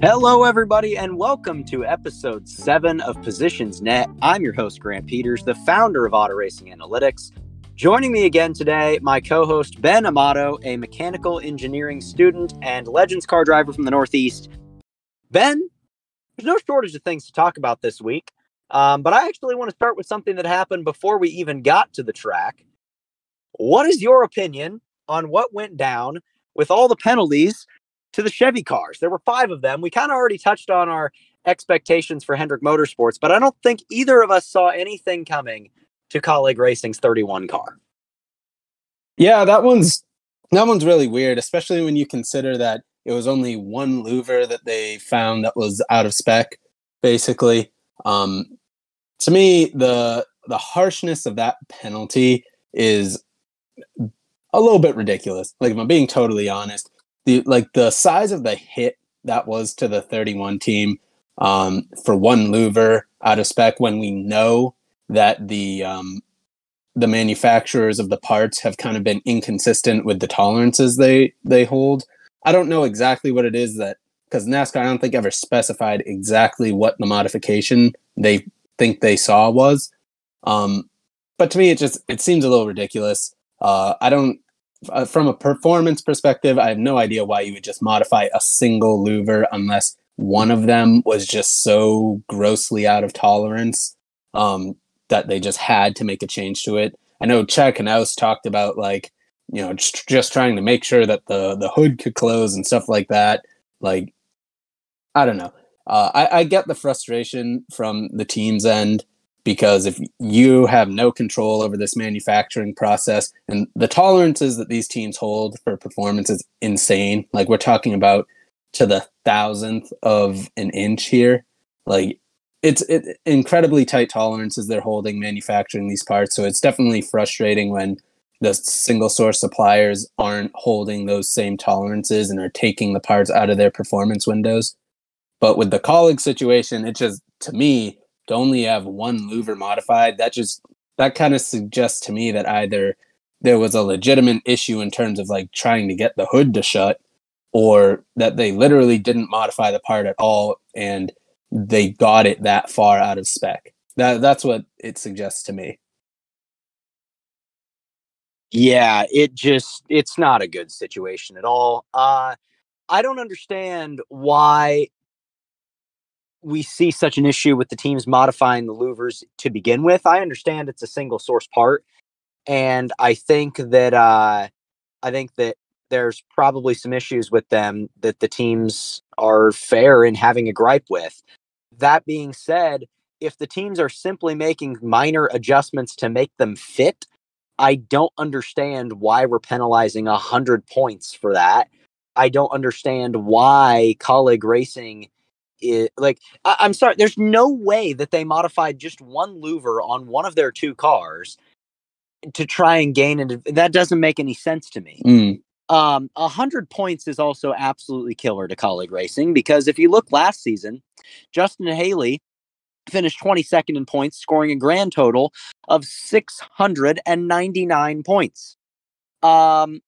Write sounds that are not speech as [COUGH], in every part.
Hello, everybody, and welcome to episode seven of Positions Net. I'm your host, Grant Peters, the founder of Auto Racing Analytics. Joining me again today, my co host, Ben Amato, a mechanical engineering student and Legends car driver from the Northeast. Ben, there's no shortage of things to talk about this week, um, but I actually want to start with something that happened before we even got to the track. What is your opinion on what went down with all the penalties to the Chevy cars. There were five of them. We kind of already touched on our expectations for Hendrick Motorsports, but I don't think either of us saw anything coming to Kaulig Racing's 31 car. Yeah, that one's that one's really weird, especially when you consider that it was only one louver that they found that was out of spec, basically. Um, to me, the the harshness of that penalty is a little bit ridiculous. Like if I'm being totally honest, the like the size of the hit that was to the 31 team um, for one louver out of spec when we know that the um, the manufacturers of the parts have kind of been inconsistent with the tolerances they they hold. I don't know exactly what it is that because NASCAR I don't think ever specified exactly what the modification they think they saw was. Um, but to me, it just it seems a little ridiculous. Uh, I don't uh, from a performance perspective, I have no idea why you would just modify a single louver unless one of them was just so grossly out of tolerance um, that they just had to make a change to it. I know Chuck and Knaus talked about like you know just, just trying to make sure that the the hood could close and stuff like that. Like I don't know. Uh, I, I get the frustration from the team's end because if you have no control over this manufacturing process and the tolerances that these teams hold for performance is insane. Like we're talking about to the thousandth of an inch here. Like it's it, incredibly tight tolerances they're holding manufacturing these parts. So it's definitely frustrating when the single source suppliers aren't holding those same tolerances and are taking the parts out of their performance windows. But with the Kaulig situation it just to me to only have one louver modified, that just that kind of suggests to me that either there was a legitimate issue in terms of like trying to get the hood to shut, or that they literally didn't modify the part at all and they got it that far out of spec. That that's what it suggests to me. Yeah, it just it's not a good situation at all. Uh I don't understand why we see such an issue with the teams modifying the louvers to begin with. I understand it's a single source part, and I think that uh, I think that there's probably some issues with them that the teams are fair in having a gripe with. That being said, if the teams are simply making minor adjustments to make them fit, I don't understand why we're penalizing a hundred points for that. I don't understand why Kaulig Racing it, like I, am sorry, there's no way that they modified just one louver on one of their two cars to try and gain and that doesn't make any sense to me. Mm. Um, a hundred points is also absolutely killer to Kaulig Racing because if you look last season, Justin Haley finished 22nd in points, scoring a grand total of 699 points. Um,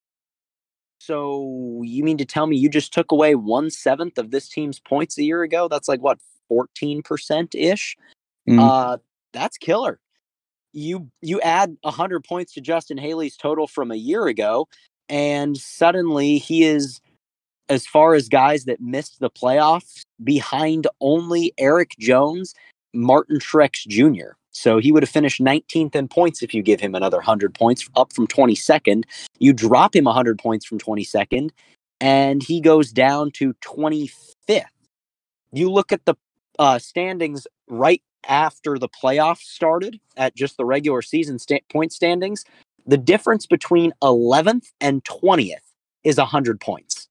so you mean to tell me you just took away one seventh of this team's points a year ago? That's like what, 14% ish? Mm. Uh, that's killer. You you add 100 points to Justin Haley's total from a year ago, and suddenly he is, as far as guys that missed the playoffs, behind only Erik Jones, Martin Truex Jr. So he would have finished 19th in points if you give him another 100 points up from 22nd. You drop him 100 points from 22nd, and he goes down to 25th. You look at the uh, standings right after the playoffs started at just the regular season sta- point standings. The difference between 11th and 20th is 100 points.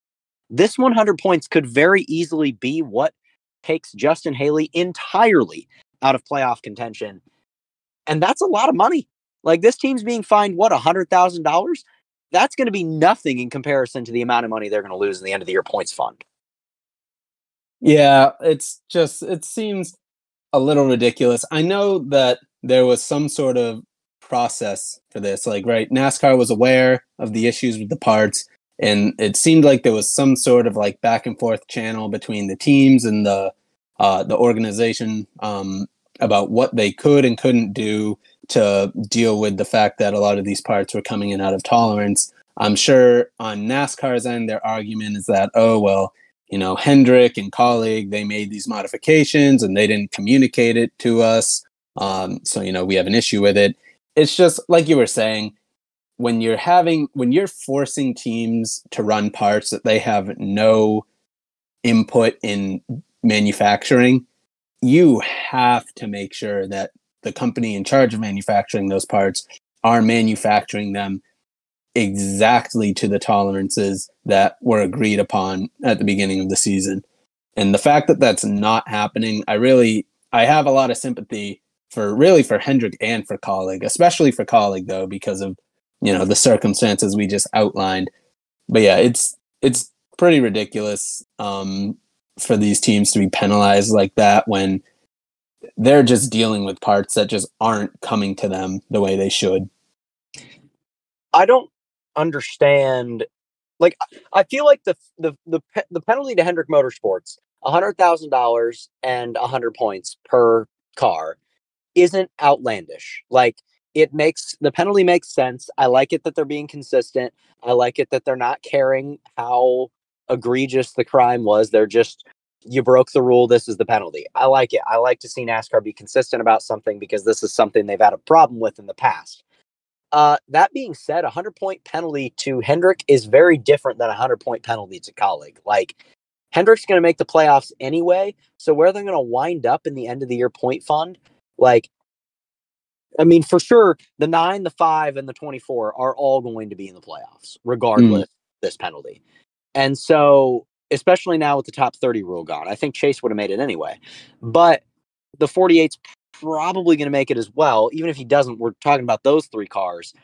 This 100 points could very easily be what takes Justin Haley entirely out of playoff contention. And that's a lot of money. Like this team's being fined what, a hundred thousand dollars? That's going to be nothing in comparison to the amount of money they're going to lose in the end of the year points fund. Yeah, it's just it seems a little ridiculous. I know that there was some sort of process for this. Like, right, NASCAR was aware of the issues with the parts and it seemed like there was some sort of like back and forth channel between the teams and the uh, the organization um, about what they could and couldn't do to deal with the fact that a lot of these parts were coming in out of tolerance. I'm sure on NASCAR's end, their argument is that, oh, well, you know, Hendrick and Kaulig, they made these modifications and they didn't communicate it to us. Um, so, you know, we have an issue with it. It's just like you were saying, when you're having, when you're forcing teams to run parts that they have no input in manufacturing, you have to make sure that the company in charge of manufacturing those parts are manufacturing them exactly to the tolerances that were agreed upon at the beginning of the season. And the fact that that's not happening, I really I have a lot of sympathy for really for Hendrick and for Kaulig, especially for Kaulig though because of you know the circumstances we just outlined. But yeah, it's it's pretty ridiculous um, for these teams to be penalized like that when they're just dealing with parts that just aren't coming to them the way they should. I don't understand. Like, I feel like the the the the penalty to Hendrick Motorsports, a hundred thousand dollars and a hundred points per car, isn't outlandish. Like, it makes the penalty makes sense. I like it that they're being consistent. I like it that they're not caring how egregious the crime was. They're just you broke the rule. This is the penalty. I like it. I like to see NASCAR be consistent about something because this is something they've had a problem with in the past. Uh, that being said, a 100 point penalty to Hendrick is very different than a 100 point penalty to Kaulig. Like, Hendrick's going to make the playoffs anyway. So, where they're going to wind up in the end of the year point fund, like, I mean, for sure, the nine, the five, and the 24 are all going to be in the playoffs, regardless mm. this penalty. And so, especially now with the top 30 rule gone, I think Chase would have made it anyway. But the 48's probably going to make it as well. Even if he doesn't, we're talking about those three cars.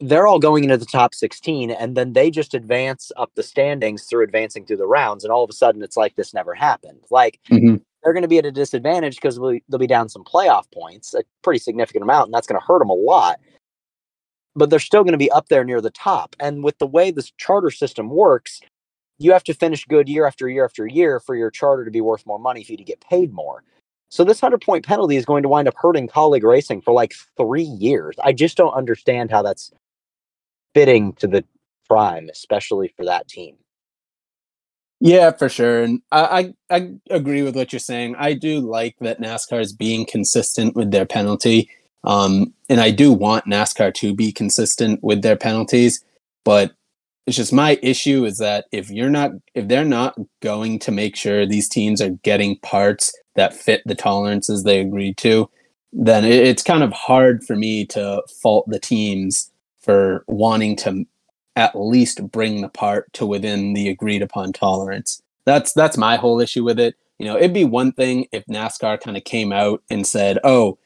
They're all going into the top 16, and then they just advance up the standings through advancing through the rounds. And all of a sudden, it's like this never happened. Like mm-hmm. they're going to be at a disadvantage because they'll be down some playoff points, a pretty significant amount, and that's going to hurt them a lot. But they're still going to be up there near the top. And with the way this charter system works, you have to finish good year after year after year for your charter to be worth more money for you to get paid more. So this 100 point penalty is going to wind up hurting Kaulig racing for like three years. I just don't understand how that's fitting to the prime, especially for that team. Yeah, for sure. And I, I, I agree with what you're saying. I do like that NASCAR is being consistent with their penalty. Um, and I do want NASCAR to be consistent with their penalties. But it's just my issue is that if you're not if they're not going to make sure these teams are getting parts that fit the tolerances they agreed to, then it's kind of hard for me to fault the teams for wanting to at least bring the part to within the agreed upon tolerance. That's that's my whole issue with it. You know, it'd be one thing if NASCAR kind of came out and said, "Oh,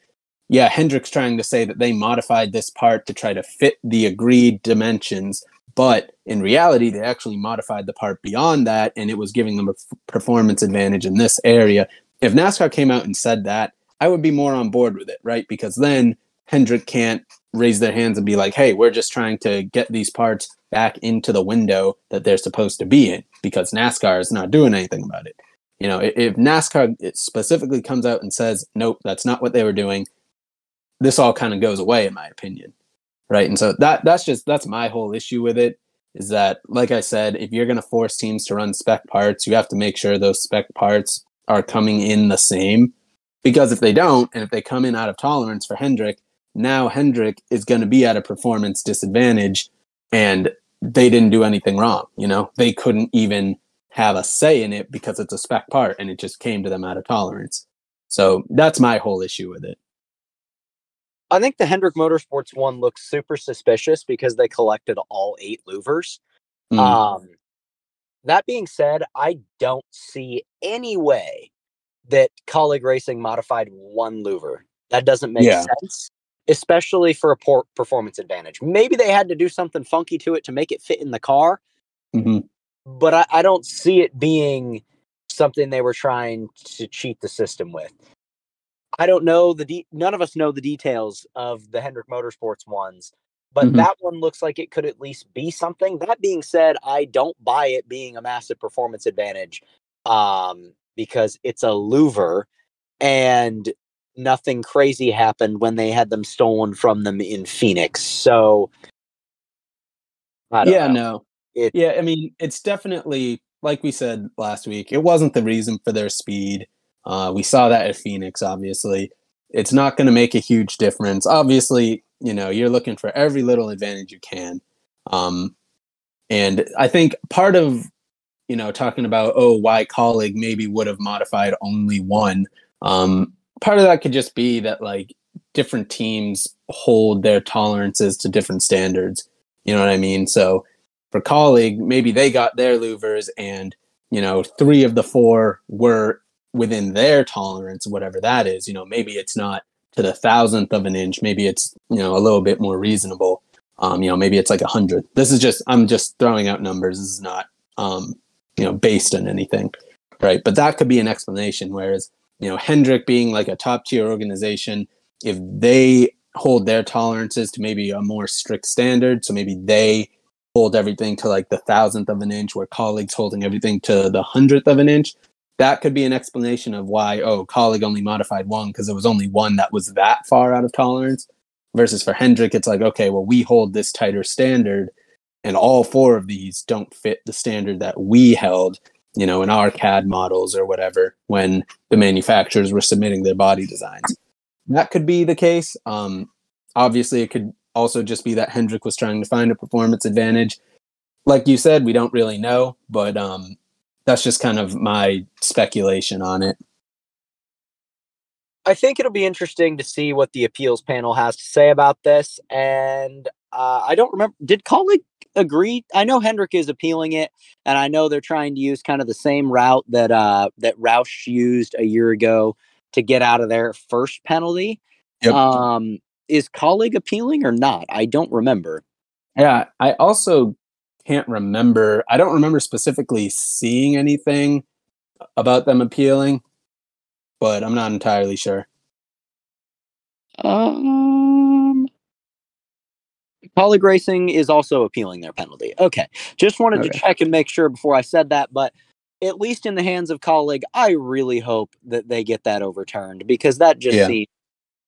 yeah, Hendrick's trying to say that they modified this part to try to fit the agreed dimensions, but in reality, they actually modified the part beyond that, and it was giving them a f- performance advantage in this area if NASCAR came out and said that, I would be more on board with it, right? Because then Hendrick can't raise their hands and be like, hey, we're just trying to get these parts back into the window that they're supposed to be in because NASCAR is not doing anything about it. You know, if NASCAR specifically comes out and says, nope, that's not what they were doing, this all kind of goes away, in my opinion. Right. And so that that's just that's my whole issue with it is that, like I said, if you're going to force teams to run spec parts, you have to make sure those spec parts are coming in the same. Because if they don't, and if they come in out of tolerance for Hendrick, now Hendrick is going to be at a performance disadvantage and they didn't do anything wrong. You know, they couldn't even have a say in it because it's a spec part and it just came to them out of tolerance. So that's my whole issue with it. I think the Hendrick Motorsports one looks super suspicious because they collected all eight louvers. Mm. Um, that being said, I don't see any way that Kaulig Racing modified one louver. That doesn't make yeah. sense, especially for a poor performance advantage. Maybe they had to do something funky to it to make it fit in the car, mm-hmm. but I, I don't see it being something they were trying to cheat the system with. I don't know the de- none of us know the details of the Hendrick Motorsports ones, but mm-hmm. that one looks like it could at least be something. That being said, I don't buy it being a massive performance advantage um, because it's a louver and nothing crazy happened when they had them stolen from them in Phoenix. So, yeah, know. no. It, yeah, I mean, it's definitely, like we said last week, it wasn't the reason for their speed. Uh, we saw that at Phoenix, obviously. It's not going to make a huge difference. Obviously, you know, you're looking for every little advantage you can. Um, and I think part of, you know, talking about, oh, why Kaulig maybe would have modified only one, um, part of that could just be that, like, different teams hold their tolerances to different standards. You know what I mean? So for Kaulig, maybe they got their louvers and, you know, three of the four were within their tolerance, whatever that is. You know, maybe it's not to the thousandth of an inch. Maybe it's you know a little bit more reasonable. Um, you know, maybe it's like a hundred. This is just I'm just throwing out numbers. This is not um, you know based on anything, right? But that could be an explanation. Whereas you know Hendrick being like a top tier organization, if they hold their tolerances to maybe a more strict standard, so maybe they hold everything to like the thousandth of an inch, where Kaulig's holding everything to the hundredth of an inch that could be an explanation of why oh Kaulig only modified one because it was only one that was that far out of tolerance versus for Hendrick it's like okay well we hold this tighter standard and all four of these don't fit the standard that we held you know in our CAD models or whatever when the manufacturers were submitting their body designs. That could be the case. Um, obviously it could also just be that Hendrick was trying to find a performance advantage. Like you said we don't really know but um, that's just kind of my speculation on it. I think it'll be interesting to see what the appeals panel has to say about this. And uh, I don't remember, did Kaulig agree? I know Hendrick is appealing it, and I know they're trying to use kind of the same route that uh, that Roush used a year ago to get out of their first penalty. Yep. Um, is Kaulig appealing or not? I don't remember. Yeah, I also can't remember. I don't remember specifically seeing anything about them appealing, but I'm not entirely sure. Um, Kaulig Racing is also appealing their penalty. Okay, just wanted okay. to check and make sure before I said that, but at least in the hands of Kaulig, I really hope that they get that overturned because that just yeah. seems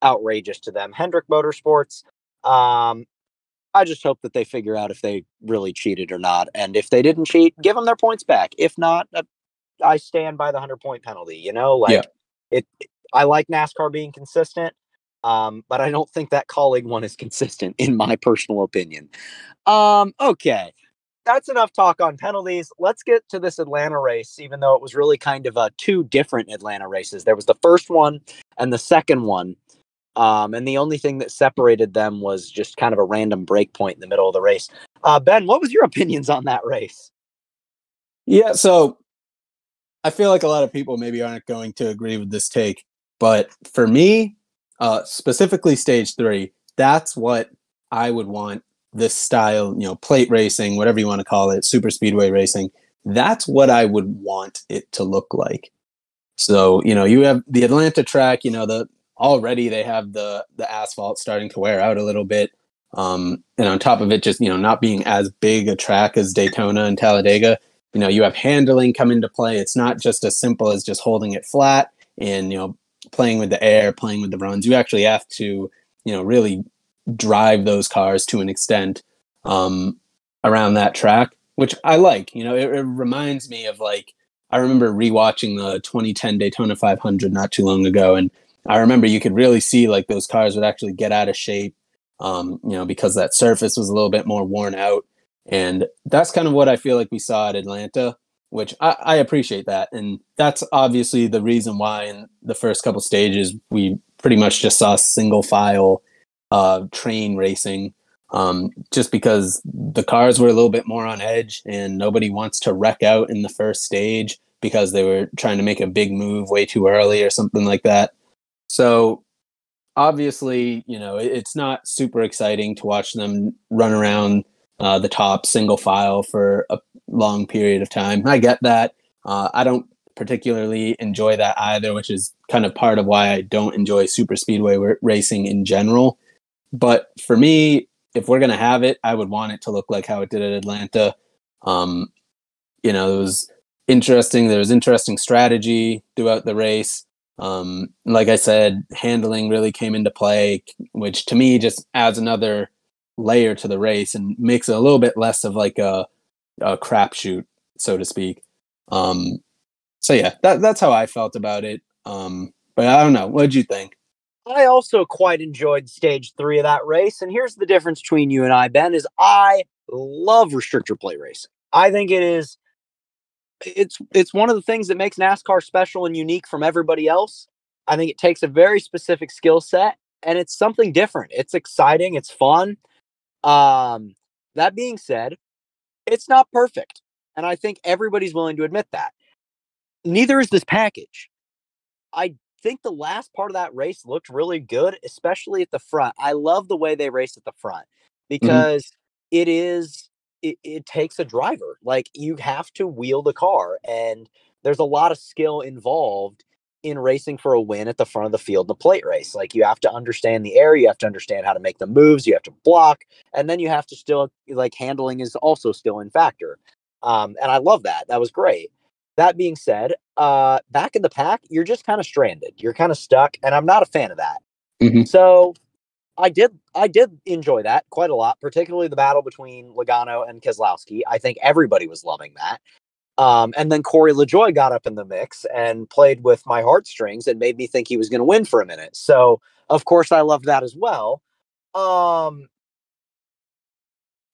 outrageous to them. Hendrick Motorsports, um, I just hope that they figure out if they really cheated or not. And if they didn't cheat, give them their points back. If not, uh, I stand by the 100 point penalty. You know, like yeah. it, I like NASCAR being consistent, um, but I don't think that Kaulig one is consistent, in my personal opinion. Um, okay. That's enough talk on penalties. Let's get to this Atlanta race, even though it was really kind of uh, two different Atlanta races. There was the first one and the second one. Um, and the only thing that separated them was just kind of a random break point in the middle of the race. Uh, ben, what was your [LAUGHS] opinions on that race? Yeah, so I feel like a lot of people maybe aren't going to agree with this take, but for me, uh, specifically stage three, that's what I would want this style, you know, plate racing, whatever you want to call it, super speedway racing. That's what I would want it to look like. So, you know, you have the Atlanta track, you know, the already they have the the asphalt starting to wear out a little bit. Um, and on top of it, just you know, not being as big a track as Daytona and Talladega, you know, you have handling come into play. It's not just as simple as just holding it flat and you know playing with the air, playing with the runs. You actually have to you know really drive those cars to an extent um, around that track, which I like. You know, it, it reminds me of like I remember rewatching the 2010 Daytona 500 not too long ago, and I remember you could really see like those cars would actually get out of shape, um, you know, because that surface was a little bit more worn out. And that's kind of what I feel like we saw at Atlanta, which I, I appreciate that. And that's obviously the reason why in the first couple stages we pretty much just saw single file uh, train racing, um, just because the cars were a little bit more on edge and nobody wants to wreck out in the first stage because they were trying to make a big move way too early or something like that. So obviously, you know, it's not super exciting to watch them run around uh, the top single file for a long period of time. I get that. Uh, I don't particularly enjoy that either, which is kind of part of why I don't enjoy super speedway r- racing in general. But for me, if we're gonna have it, I would want it to look like how it did at Atlanta. Um, you know, it was interesting. There was interesting strategy throughout the race. Um, like I said, handling really came into play, which to me just adds another layer to the race and makes it a little bit less of like a, a crapshoot, so to speak. Um, so yeah, that, that's how I felt about it. Um, but I don't know. What did you think? I also quite enjoyed stage three of that race. And here's the difference between you and I, Ben, is I love restrictor plate racing. I think it is it's it's one of the things that makes NASCAR special and unique from everybody else. I think it takes a very specific skill set and it's something different. It's exciting, it's fun. Um that being said, it's not perfect. And I think everybody's willing to admit that. Neither is this package. I think the last part of that race looked really good, especially at the front. I love the way they race at the front mm-hmm. because mm-hmm. it is it, it takes a driver. Like you have to wheel the car, and there's a lot of skill involved in racing for a win at the front of the field in the plate race. Like you have to understand the air, you have to understand how to make the moves, you have to block, and then you have to still like handling is also still in factor. Um, and I love that. That was great. That being said, uh, back in the pack, you're just kind of stranded. You're kind of stuck, and I'm not a fan of that. Mm-hmm. So I did I did enjoy that quite a lot, particularly the battle between Logano and Keselowski. I think everybody was loving that. Um, and then Corey LaJoie got up in the mix and played with my heartstrings and made me think he was going to win for a minute. So of course I loved that as well. Um,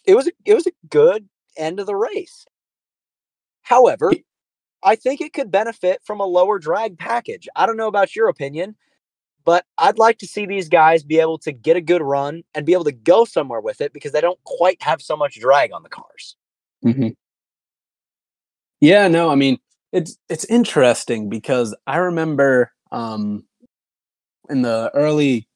it was a, it was a good end of the race. However, I think it could benefit from a lower drag package. I don't know about your opinion. But I'd like to see these guys be able to get a good run and be able to go somewhere with it because they don't quite have so much drag on the cars. Mm-hmm. Yeah, no, I mean it's it's interesting because I remember um, in the early,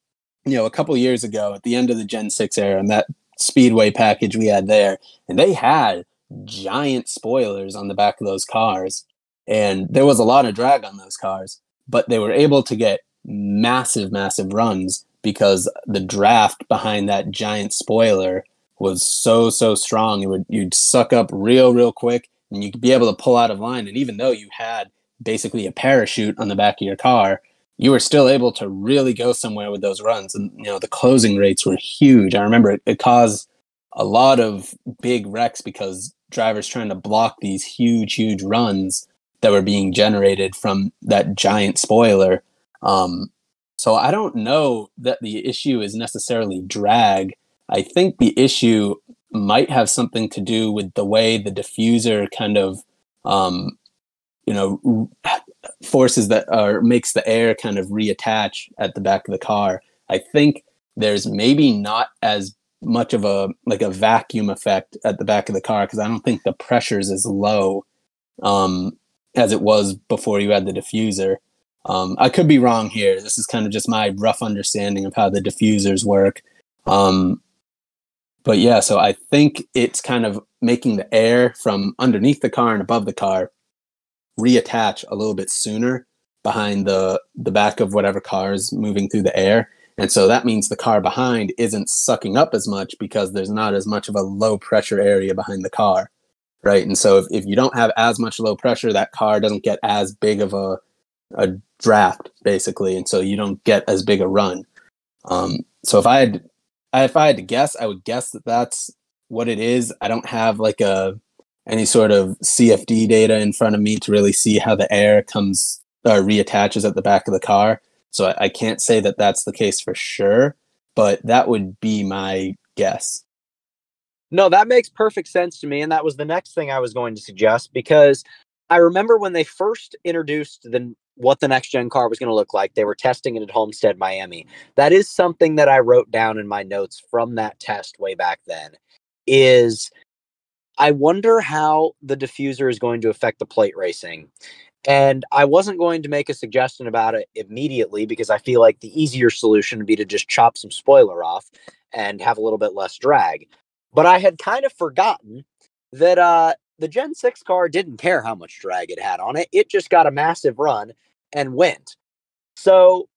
you know, a couple years ago at the end of the Gen Six era and that Speedway package we had there, and they had giant spoilers on the back of those cars, and there was a lot of drag on those cars, but they were able to get massive, massive runs because the draft behind that giant spoiler was so, so strong. It would you'd suck up real, real quick and you'd be able to pull out of line. And even though you had basically a parachute on the back of your car, you were still able to really go somewhere with those runs. And you know, the closing rates were huge. I remember it, it caused a lot of big wrecks because drivers trying to block these huge, huge runs that were being generated from that giant spoiler um, so I don't know that the issue is necessarily drag. I think the issue might have something to do with the way the diffuser kind of, um, you know, forces that or makes the air kind of reattach at the back of the car. I think there's maybe not as much of a like a vacuum effect at the back of the car because I don't think the pressure is as low um, as it was before you had the diffuser. Um, I could be wrong here. This is kind of just my rough understanding of how the diffusers work. Um, but yeah, so I think it's kind of making the air from underneath the car and above the car reattach a little bit sooner behind the the back of whatever car is moving through the air. And so that means the car behind isn't sucking up as much because there's not as much of a low pressure area behind the car. Right. And so if, if you don't have as much low pressure, that car doesn't get as big of a, a draft basically, and so you don't get as big a run. Um, so if I had if I had to guess, I would guess that that's what it is. I don't have like a any sort of CFD data in front of me to really see how the air comes or reattaches at the back of the car. So I, I can't say that that's the case for sure, but that would be my guess. No, that makes perfect sense to me. And that was the next thing I was going to suggest because I remember when they first introduced the what the next gen car was going to look like. They were testing it at Homestead, Miami. That is something that I wrote down in my notes from that test way back then. Is I wonder how the diffuser is going to affect the plate racing. And I wasn't going to make a suggestion about it immediately because I feel like the easier solution would be to just chop some spoiler off and have a little bit less drag. But I had kind of forgotten that uh, the Gen 6 car didn't care how much drag it had on it. It just got a massive run and went. So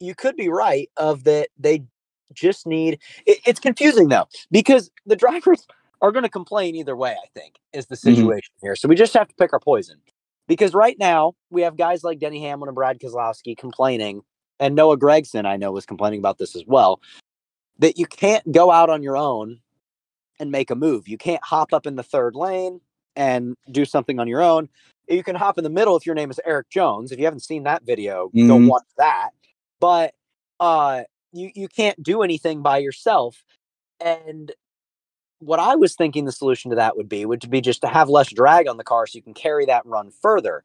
you could be right of that they just need it, it's confusing though because the drivers are going to complain either way i think is the Mhm. situation here so we just have to pick our poison because right now we have guys like denny hamlin and brad keselowski complaining and noah gragson i know was complaining about this as well that you can't go out on your own and make a move you can't hop up in the third lane and do something on your own. You can hop in the middle if your name is erik jones. If you haven't seen that video go Mhm. watch that. But uh you you can't do anything by yourself. And what i was thinking the solution to that would be would be just to have less drag on the car so you can carry that run further.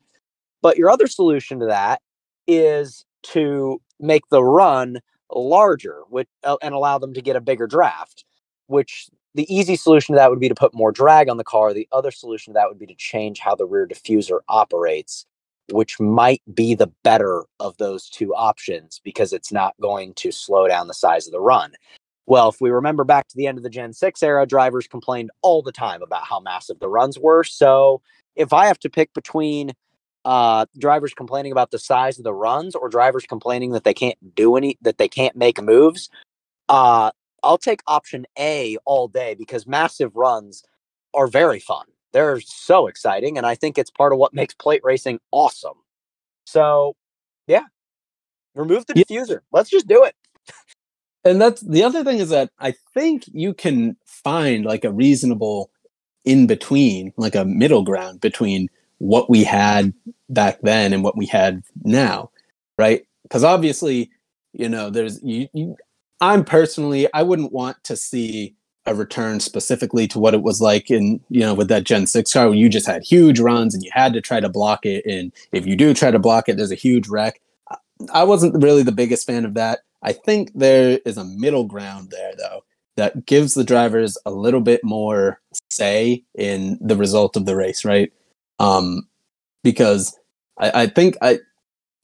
But your other solution to that is to make the run larger which, uh, and allow them to get a bigger draft which the easy solution to that would be to put more drag on the car the other solution to that would be to change how the rear diffuser operates which might be the better of those two options because it's not going to slow down the size of the run. Well, if we remember back to the end of the Gen 6 era, drivers complained all the time about how massive the runs were. So if I have to pick between uh, drivers complaining about the size of the runs or drivers complaining that they can't do any, that they can't make moves, uh, I'll take option A all day because massive runs are very fun. They're so exciting, and I think it's part of what makes plate racing awesome. So, yeah, remove the Yeah. diffuser. Let's just do it. and that's the other thing is that I think you can find like a reasonable in between, like a middle ground between what we had back then and what we had now, right? Because obviously, you know, there's you, you. I'm personally, I wouldn't want to see a return specifically to what it was like in you know with that Gen six car where you just had huge runs and you had to try to block it, and if you do try to block it, there's a huge wreck. I- wasn't really the biggest fan of that. I think there is a middle ground there though that gives the drivers a little bit more say in the result of the race, right? Um, because I, I think I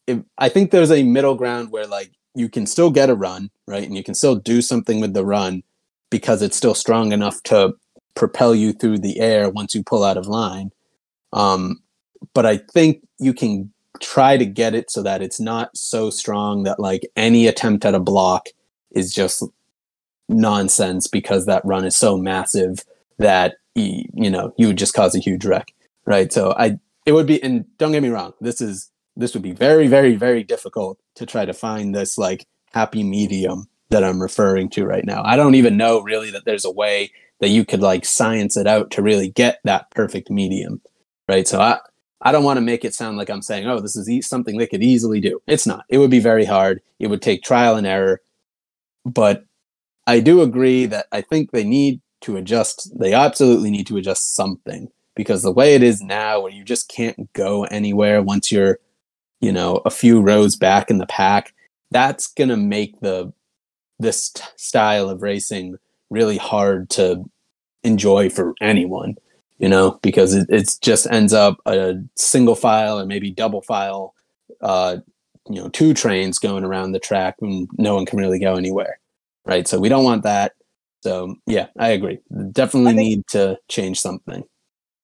if, I think there's a middle ground where like you can still get a run, right? And you can still do something with the run because it's still strong enough to propel you through the air once you pull out of line. Um, but I think you can try to get it so that it's not so strong that like any attempt at a block is just nonsense because that run is so massive that you know you would just cause a huge wreck right so i it would be and don't get me wrong this is this would be very very very difficult to try to find this like happy medium that i'm referring to right now. I don't even know really that there's a way that you could like science it out to really get that perfect medium right? So i i don't want to make it sound like i'm saying oh this is e- something they could easily do. It's not. It would be very hard. It would take trial and error. But I do agree that I think they need to adjust. They absolutely need to adjust something because the way it is now, where you just can't go anywhere once you're, you know, a few rows back in the pack, that's gonna make the this t- style of racing really hard to enjoy for anyone. You know, because it it's just ends up a single file or maybe double file, uh, you know, two trains going around the track and no one can really go anywhere right? So we don't want that. So yeah, I agree. Definitely I think- need to change something.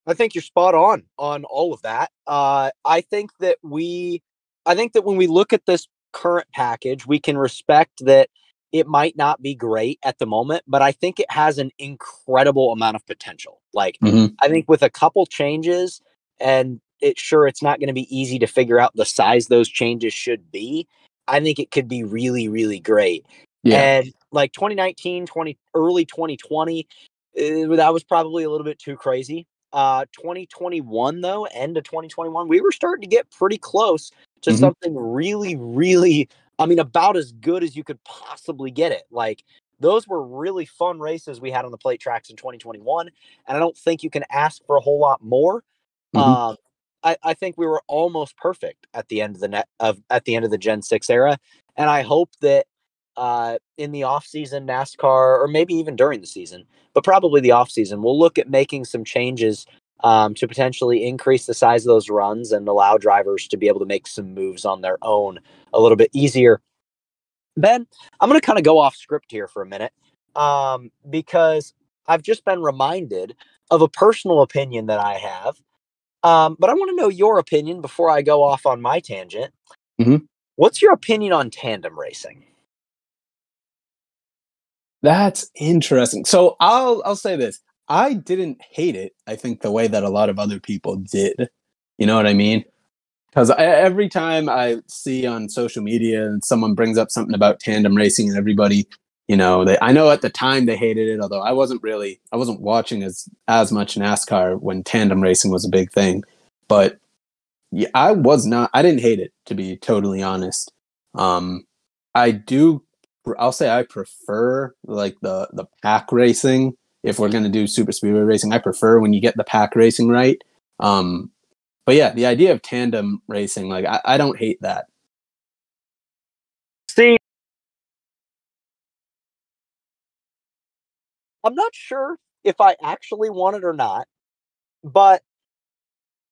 I think you're spot on on all of that. Uh, I think that we, I think that when we look at this current package, we can respect that it might not be great at the moment, but I think it has an incredible amount of potential. Like, Mhm. I think with a couple changes, and it sure it's not going to be easy to figure out the size those changes should be. I think it could be really, really great. Yeah, And like 2019, 20 early 2020, uh, that was probably a little bit too crazy. Uh 2021 though, end of 2021, we were starting to get pretty close to Mhm. something really really I mean about as good as you could possibly get it. Like those were really fun races we had on the plate tracks in 2021 and I don't think you can ask for a whole lot more. Mhm. Um I, I think we were almost perfect at the end of the net of at the end of the Gen 6 era. And I hope that uh, in the off season NASCAR, or maybe even during the season, but probably the off season, we'll look at making some changes um, to potentially increase the size of those runs and allow drivers to be able to make some moves on their own a little bit easier. Ben, I'm going to kind of go off script here for a minute um, because I've just been reminded of a personal opinion that I have. Um, but I want to know your opinion before I go off on my tangent. Mhm. What's your opinion on tandem racing? That's interesting. So I'll I'll say this. I didn't hate it. I think the way that a lot of other people did. You know what I mean? Because every time I see on social media and someone brings up something about tandem racing and everybody, you know, they I know at the time they hated it, although I wasn't really I wasn't watching as as much NASCAR when tandem racing was a big thing. But yeah, I was not I didn't hate it to be totally honest. Um I do I'll say I prefer like the the pack racing if we're to do super speedway racing. I prefer when you get the pack racing right. Um, but yeah, the idea of tandem racing, like I, I don't hate that. See, I'm not sure if I actually want it or not, but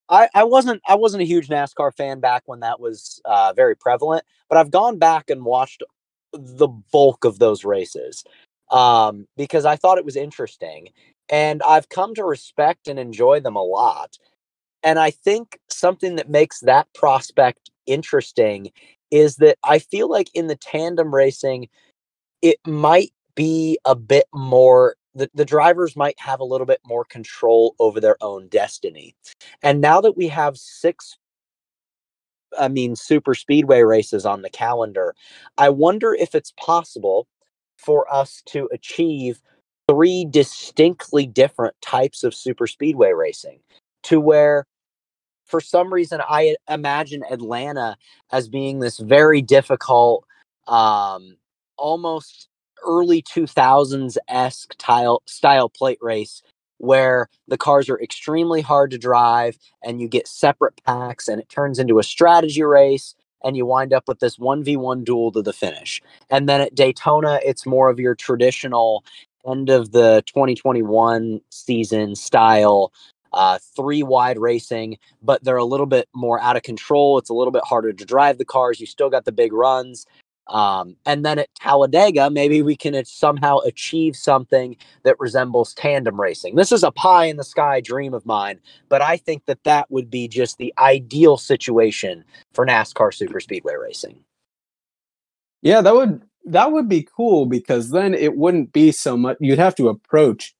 I, I wasn't I wasn't a huge NASCAR fan back when that was uh, very prevalent, but I've gone back and watched the bulk of those races um, because I thought it was interesting. And I've come to respect and enjoy them a lot. And I think something that makes that prospect interesting is that I feel like in the tandem racing, it might be a bit more the, the drivers might have a little bit more control over their own destiny. And now that we have six I mean, super speedway races on the calendar. I wonder if it's possible for us to achieve three distinctly different types of super speedway racing to where for some reason I imagine Atlanta as being this very difficult um almost early 2000s esque style style plate race where the cars are extremely hard to drive and you get separate packs and it turns into a strategy race and you wind up with this 1v1 duel to the finish. And then at Daytona, it's more of your traditional end of the 2021 season style uh, three wide racing, but they're a little bit more out of control. It's a little bit harder to drive the cars. You still got the big runs. Um, and then at Talladega, maybe we can somehow achieve something that resembles tandem racing. This is a pie in the sky dream of mine, but I think that that would be just the ideal situation for NASCAR super speedway racing. Yeah, that would that would be cool because then it wouldn't be so much. You'd have to approach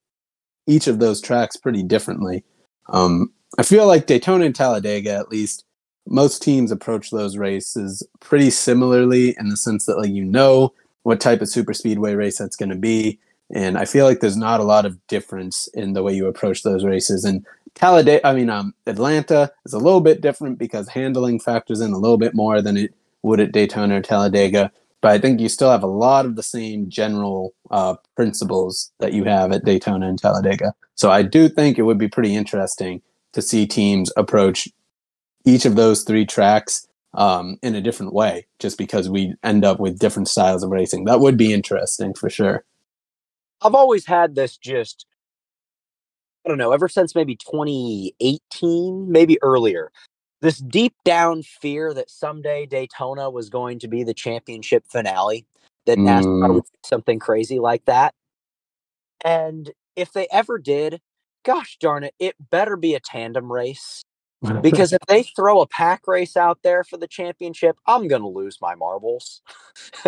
each of those tracks pretty differently. Um, I feel like Daytona and Talladega, at least, most teams approach those races pretty similarly in the sense that like you know what type of super speedway race that's going to be. And i feel like there's not a lot of difference in the way you approach those races. And talladega i mean um, atlanta is a little bit different because handling factors in a little bit more than it would at daytona or talladega. But i think you still have a lot of the same general uh, principles that you have at daytona and talladega. So i do think it would be pretty interesting to see teams approach each of those three tracks um, in a different way, just because we end up with different styles of racing. That would be interesting for sure. I've always had this just, I don't know, ever since maybe 2018, maybe earlier, this deep down fear that someday Daytona was going to be the championship finale, that NASCAR mm. would do something crazy like that. And if they ever did, gosh darn it, it better be a tandem race because if [LAUGHS] they throw a pack race out there for the championship, I'm going to lose my marbles. [LAUGHS]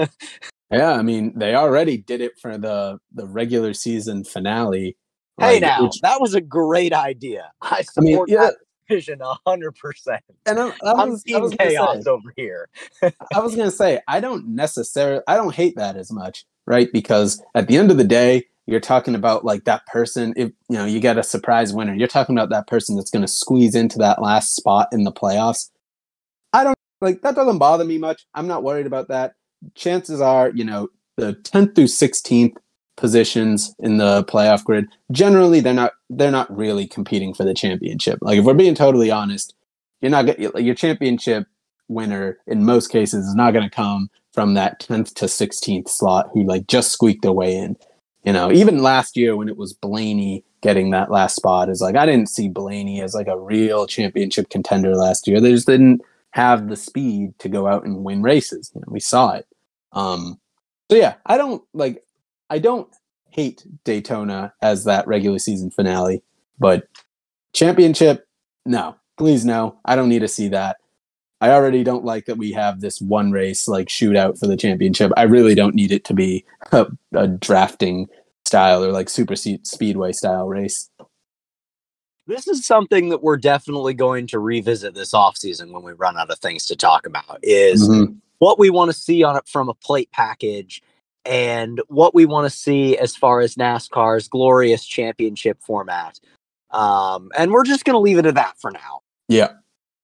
yeah, I mean, they already did it for the the regular season finale. Hey, like, now which, that was a great idea. [LAUGHS] I support I mean, yeah. that vision hundred percent. And I, I team chaos say, over here. I was going to say I don't necessarily I don't hate that as much, right? Because at the end of the day, you're talking about like that person if you know you get a surprise winner you're talking about that person that's going to squeeze into that last spot in the playoffs. I don't like that doesn't bother me much. I'm not worried about that. Chances are you know the 10th through 16th positions in the playoff grid generally they're not they're not really competing for the championship. Like if we're being totally honest you're not your championship winner in most cases is not going to come from that 10th to 16th slot who like just squeaked their way in you know, even last year when it was Blaney getting that last spot, is like I didn't see Blaney as like a real championship contender last year. They just didn't have the speed to go out and win races. You know, we saw it. Um, so yeah, I don't like I don't hate Daytona as that regular season finale, but championship, no, please no. I don't need to see that. I already don't like that we have this one race like shootout for the championship. I really don't need it to be a, a drafting style or like super speedway style race. This is something that we're definitely going to revisit this offseason when we run out of things to talk about is mm-hmm. what we want to see on it from a plate package and what we want to see as far as NASCAR's glorious championship format. Um, and we're just going to leave it at that for now. Yeah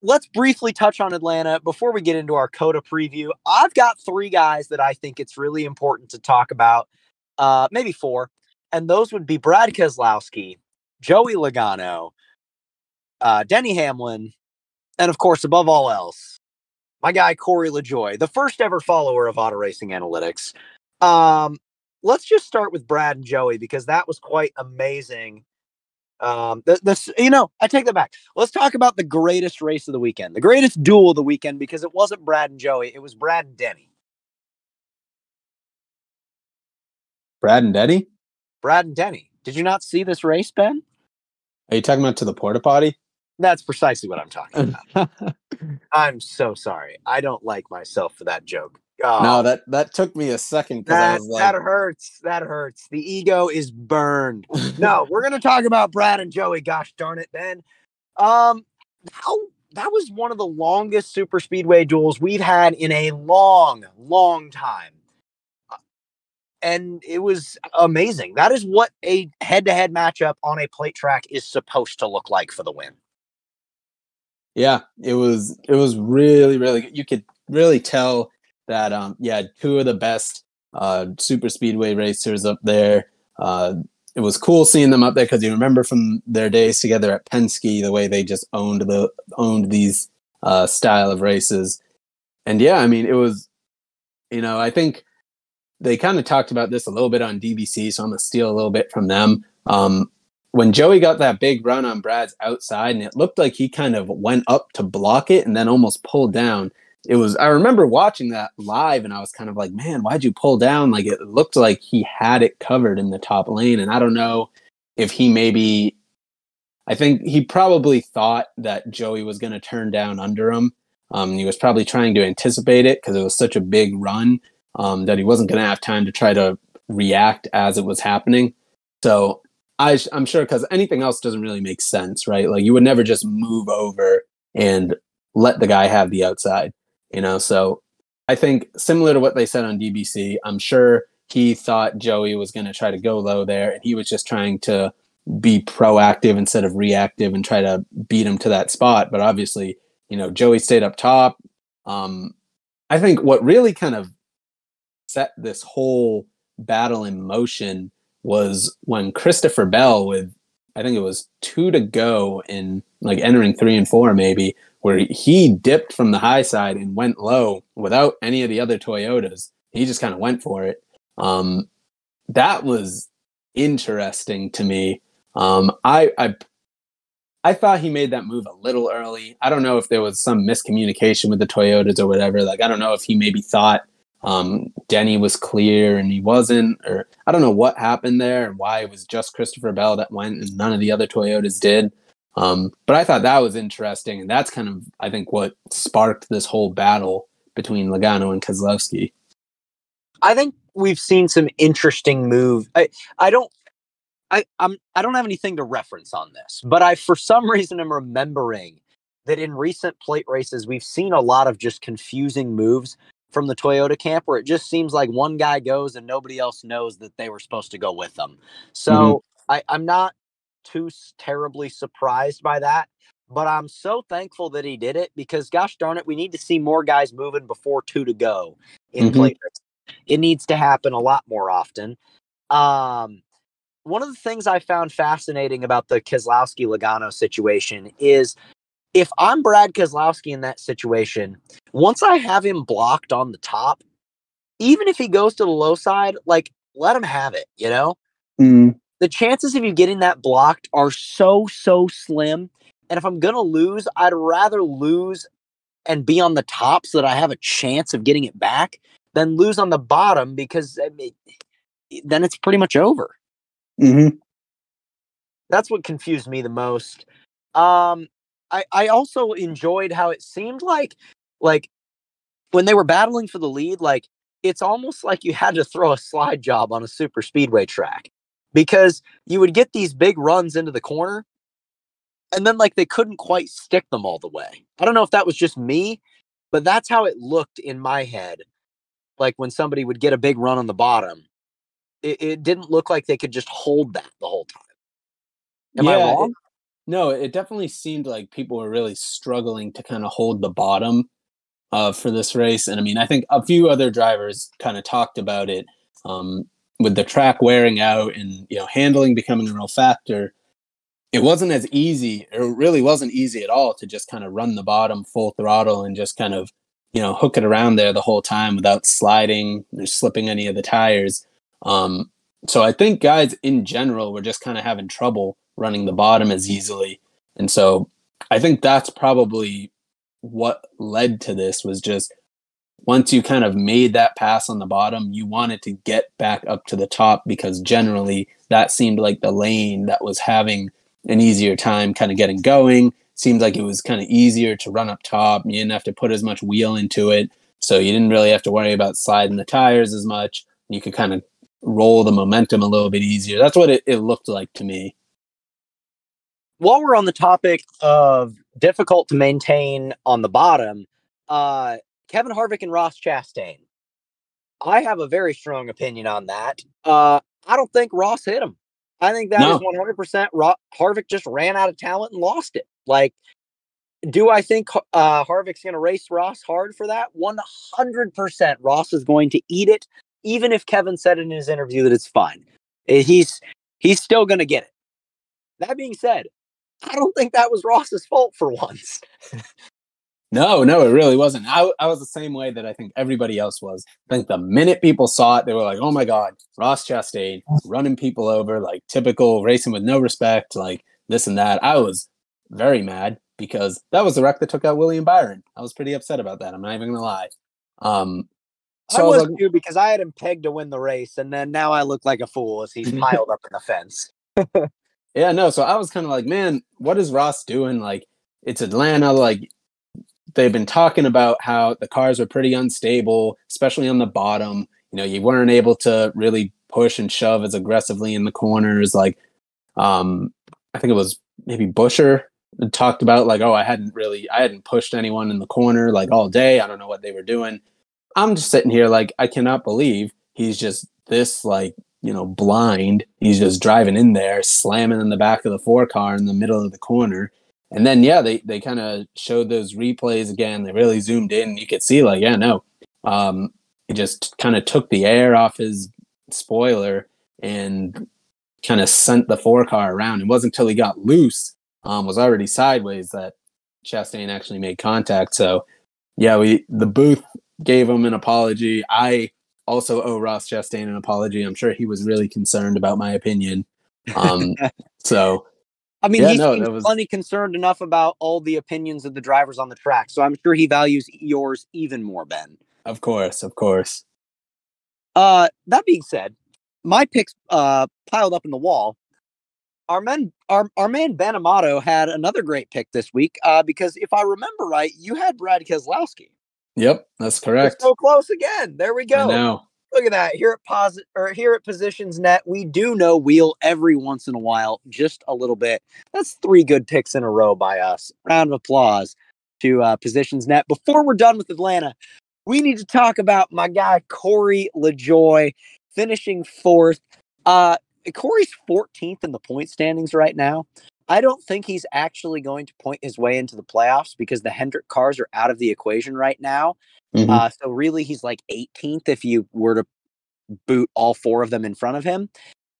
let's briefly touch on Atlanta before we get into our COTA preview. I've got three guys that I think it's really important to talk about, uh, maybe four, and those would be Brad Keselowski, Joey Logano, uh, Denny Hamlin, and of course, above all else, my guy Corey LaJoie, the first ever follower of Auto Racing Analytics. Um, let's just start with Brad and Joey because that was quite amazing um, the, this, you know, I take that back. Let's talk about the greatest race of the weekend, the greatest duel of the weekend, because it wasn't Brad and Joey, it was Brad and Denny. Brad and Denny? Brad and Denny. Did you not see this race, Ben? Are you talking about to the porta potty? That's precisely what I'm talking about. [LAUGHS] I'm so sorry. I don't like myself for that joke. Oh, no, that that took me a second. That, like... that hurts. That hurts. The ego is burned. [LAUGHS] no, we're gonna talk about Brad and Joey. Gosh darn it, Ben. Um, how that was one of the longest super speedway duels we've had in a long, long time. Uh, and it was amazing. That is what a head to head matchup on a plate track is supposed to look like for the win. Yeah, it was it was really, really good. You could really tell that um yeah two of the best uh super speedway racers up there. Uh it was cool seeing them up there because you remember from their days together at Penske the way they just owned the owned these uh style of races. And yeah I mean it was you know I think they kind of talked about this a little bit on DBC so I'm gonna steal a little bit from them. Um when Joey got that big run on Brad's outside and it looked like he kind of went up to block it and then almost pulled down it was i remember watching that live and i was kind of like man why'd you pull down? Like it looked like he had it covered in the top lane and i don't know if he maybe i think he probably thought that joey was going to turn down under him. Um, he was probably trying to anticipate it because it was such a big run um, that he wasn't going to have time to try to react as it was happening. So I, i'm sure because anything else doesn't really make sense right? Like you would never just move over and let the guy have the outside you know? So i think similar to what they said on dbc i'm sure he thought joey was going to try to go low there and he was just trying to be proactive instead of reactive and try to beat him to that spot. But obviously you know joey stayed up top. Um i think what really kind of set this whole battle in motion was when christopher bell with i think it was two to go in like entering three and four maybe where he dipped from the high side and went low without any of the other Toyotas. He just kind of went for it. Um, that was interesting to me. Um, I, I I thought he made that move a little early. I don't know if there was some miscommunication with the Toyotas or whatever. Like I don't know if he maybe thought um, Denny was clear and he wasn't, or I don't know what happened there and why it was just Christopher Bell that went and none of the other Toyotas did. Um, but I thought that was interesting, and that's kind of I think what sparked this whole battle between Logano and Keselowski. I think we've seen some interesting move. I I don't I I'm I don't have anything to reference on this, but I for some [LAUGHS] reason am remembering that in recent plate races we've seen a lot of just confusing moves from the Toyota camp where it just seems like one guy goes and nobody else knows that they were supposed to go with them. So mm-hmm. I, I'm not too terribly surprised by that. But I'm so thankful that he did it because, gosh darn it, we need to see more guys moving before two to go in mm-hmm. play. It needs to happen a lot more often. Um, one of the things I found fascinating about the Keselowski Logano situation is if I'm Brad Keselowski in that situation, once I have him blocked on the top, even if he goes to the low side, like let him have it, you know? Mm the chances of you getting that blocked are so so slim. And if i'm gonna lose i'd rather lose and be on the top so that i have a chance of getting it back than lose on the bottom because I mean, then it's pretty much over. Mm-hmm. that's what confused me the most. Um I, I also enjoyed how it seemed like like when they were battling for the lead, like it's almost like you had to throw a slide job on a super speedway track because you would get these big runs into the corner and then like they couldn't quite stick them all the way. I don't know if that was just me, but that's how it looked in my head. Like when somebody would get a big run on the bottom, it, it didn't look like they could just hold that the whole time. Am yeah, I wrong? It, no, it definitely seemed like people were really struggling to kind of hold the bottom uh, for this race. And I mean, I think a few other drivers kind of talked about it um, with the track wearing out and you know handling becoming a real factor. It wasn't as easy, it really wasn't easy at all to just kind of run the bottom full throttle and just kind of you know hook it around there the whole time without sliding or slipping any of the tires. Um, so I think guys in general were just kind of having trouble running the bottom as easily, and so I think that's probably what led to this was just once you kind of made that pass on the bottom, you wanted to get back up to the top because generally that seemed like the lane that was having an easier time kind of getting going. Seems like it was kind of easier to run up top. You didn't have to put as much wheel into it. So you didn't really have to worry about sliding the tires as much. You could kind of roll the momentum a little bit easier. That's what it, it looked like to me. While we're on the topic of difficult to maintain on the bottom. Uh, Kevin Harvick and Ross Chastain. I have a very strong opinion on that. Uh, I don't think Ross hit him. I think that no. is 100% Ro- Harvick just ran out of talent and lost it. Like, do I think uh, Harvick's going to race Ross hard for that? 100% Ross is going to eat it, even if Kevin said in his interview that it's fine. Eh, he's he's still going to get it. That being said, I don't think that was Ross's fault for [LAUGHS] once. [LAUGHS] no, no, it really wasn't. I, I was the same way that I think everybody else was. I think the minute people saw it, they were like, oh my God, Ross Chastain running people over, like typical racing with no respect, like this and that. I was very mad because that was the wreck that took out William Byron. I was pretty upset about that. I'm not even going to lie. Um, so I was, like, too because I had him pegged to win the race, and then now I look like a fool as he's [LAUGHS] piled up in the fence. [LAUGHS] Yeah, no. So I was kind of like, man, what is Ross doing? Like, it's Atlanta. Like, they've been talking about how the cars are pretty unstable, especially on the bottom. You know, you weren't able to really push and shove as aggressively in the corners. Like, um, I think it was maybe Buescher talked about like, oh, I hadn't really, I hadn't pushed anyone in the corner like all day. I don't know what they were doing. I'm just sitting here like, I cannot believe he's just this like you know, blind. He's just driving in there, slamming in the back of the four car in the middle of the corner. And then, yeah, they, they kind of showed those replays again. They really zoomed in. You could see, like, yeah, no, um, he just kind of took the air off his spoiler and kind of sent the four car around. It wasn't until he got loose, um, was already sideways that Chastain actually made contact. So, yeah, we the booth gave him an apology. I also owe Ross Chastain an apology. I'm sure he was really concerned about my opinion. Um, [LAUGHS] so, I mean, yeah, he's no, was... plenty concerned enough about all the opinions of the drivers on the track. So I'm sure he values yours even more, Ben. Of course, of course. Uh, that being said, my picks uh piled up in the wall. Our men, our our man Ben Amato had another great pick this week. Uh, because if I remember right, you had Brad Keselowski. Yep, that's correct. so close again. There we go. Now, Look at that. Here at posit or here at Positions Net, we do know wheel every once in a while, just a little bit. That's three good picks in a row by us. Round of applause to uh, Positions Net. Before we're done with Atlanta, we need to talk about my guy Corey LaJoie finishing fourth. Uh, Corey's 14th in the point standings right now. I don't think he's actually going to point his way into the playoffs because the Hendrick cars are out of the equation right now. Mm-hmm. Uh, so really, he's like 18th if you were to boot all four of them in front of him.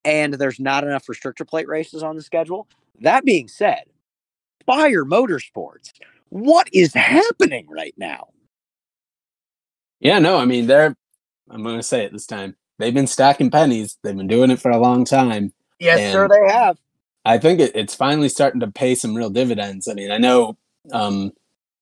And there's not enough restrictor plate races on the schedule. That being said, Spire Motorsports, what is happening right now? Yeah, no, I mean, they're, I'm going to say it this time. They've been stacking pennies. They've been doing it for a long time. Yes, sir, they have. I think it, it's finally starting to pay some real dividends. I mean, I know um,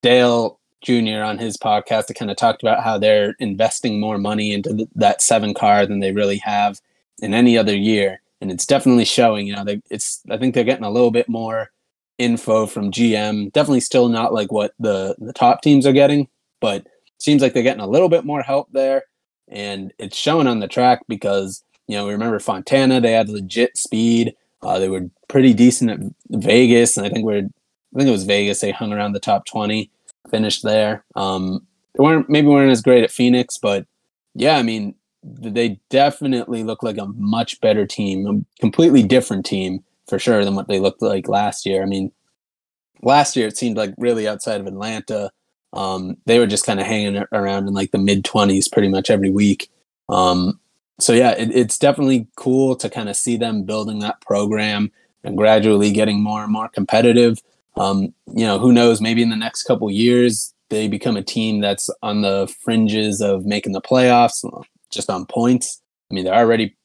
Dale Jr. on his podcast that kind of talked about how they're investing more money into that seven car than they really have in any other year, and it's definitely showing. You know, they, it's I think they're getting a little bit more info from GM. Definitely still not like what the the top teams are getting, but seems like they're getting a little bit more help there. And it's showing on the track because, you know, we remember Fontana, they had legit speed. Uh, they were pretty decent at Vegas. And I think we're, I think it was Vegas. They hung around the top 20, finished there. Um, they weren't, maybe weren't as great at Phoenix, but yeah, I mean, they definitely look like a much better team, a completely different team for sure than what they looked like last year. I mean, last year it seemed like really outside of Atlanta, um, they were just kind of hanging around in like the mid 20s pretty much every week. Um, so yeah, it, it's definitely cool to kind of see them building that program and gradually getting more and more competitive. Um, you know, who knows? Maybe in the next couple years they become a team that's on the fringes of making the playoffs, just on points. I mean, they're already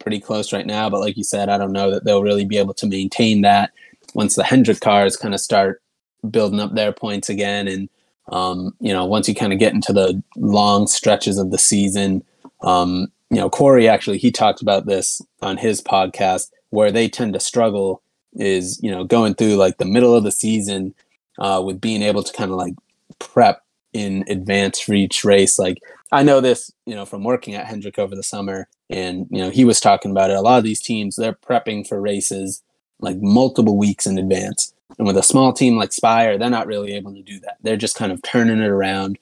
pretty close right now, but like you said, I don't know that they'll really be able to maintain that once the Hendrick cars kind of start building up their points again and um, you know, once you kind of get into the long stretches of the season, um, you know, Corey actually he talked about this on his podcast where they tend to struggle is you know going through like the middle of the season uh, with being able to kind of like prep in advance for each race. Like I know this, you know, from working at Hendrick over the summer, and you know he was talking about it. A lot of these teams they're prepping for races like multiple weeks in advance. And with a small team like Spire, they're not really able to do that. They're just kind of turning it around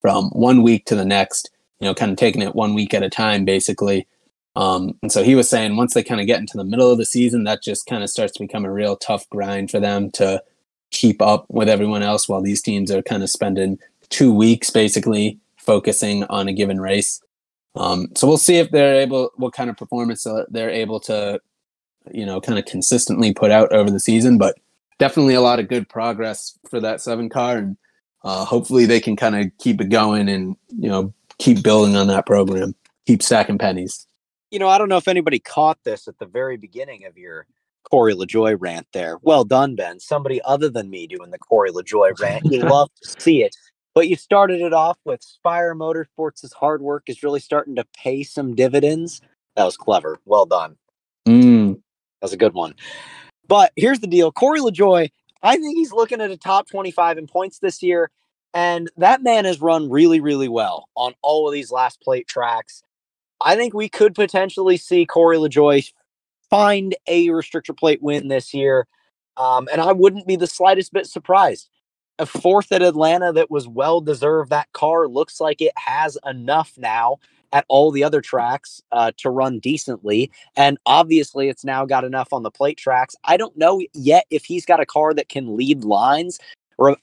from one week to the next, you know, kind of taking it one week at a time, basically. Um, and so he was saying once they kind of get into the middle of the season, that just kind of starts to become a real tough grind for them to keep up with everyone else while these teams are kind of spending two weeks basically focusing on a given race. Um, so we'll see if they're able, what kind of performance they're able to, you know, kind of consistently put out over the season. But definitely a lot of good progress for that seven car, and uh, hopefully they can kind of keep it going and you know keep building on that program, keep stacking pennies. You know, I don't know if anybody caught this at the very beginning of your Corey LaJoie rant there. Well done, Ben. Somebody other than me doing the Corey LaJoie rant. You love to see it. But you started it off with Spire Motorsports' hard work is really starting to pay some dividends. That was clever. Well done. Mm. That was a good one. But here's the deal Corey LaJoie, I think he's looking at a top 25 in points this year. And that man has run really, really well on all of these last plate tracks. I think we could potentially see Corey LaJoie find a restrictor plate win this year. Um, and I wouldn't be the slightest bit surprised. A fourth at Atlanta that was well deserved. That car looks like it has enough now at all the other tracks uh, to run decently. And obviously, it's now got enough on the plate tracks. I don't know yet if he's got a car that can lead lines.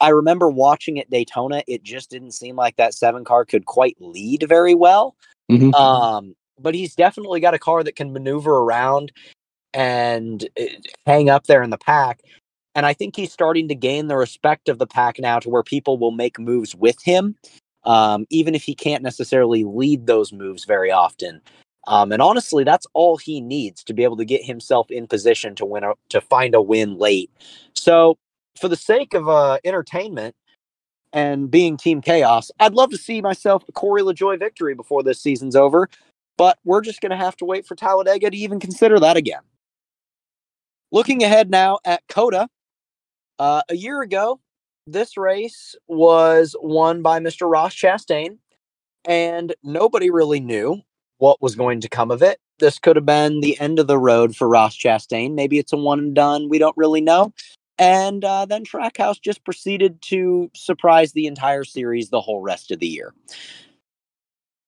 I remember watching at Daytona, it just didn't seem like that seven car could quite lead very well. Mm-hmm. Um, but he's definitely got a car that can maneuver around and uh, hang up there in the pack. And I think he's starting to gain the respect of the pack now to where people will make moves with him um, even if he can't necessarily lead those moves very often. Um, and honestly, that's all he needs to be able to get himself in position to win a, to find a win late. So, for the sake of uh, entertainment and being Team Chaos, I'd love to see myself a Corey LaJoie victory before this season's over. But we're just going to have to wait for Talladega to even consider that again. Looking ahead now at COTA, uh, a year ago, this race was won by Mr. Ross Chastain, and nobody really knew what was going to come of it. This could have been the end of the road for Ross Chastain. Maybe it's a one and done. We don't really know. And uh, then Trackhouse just proceeded to surprise the entire series the whole rest of the year.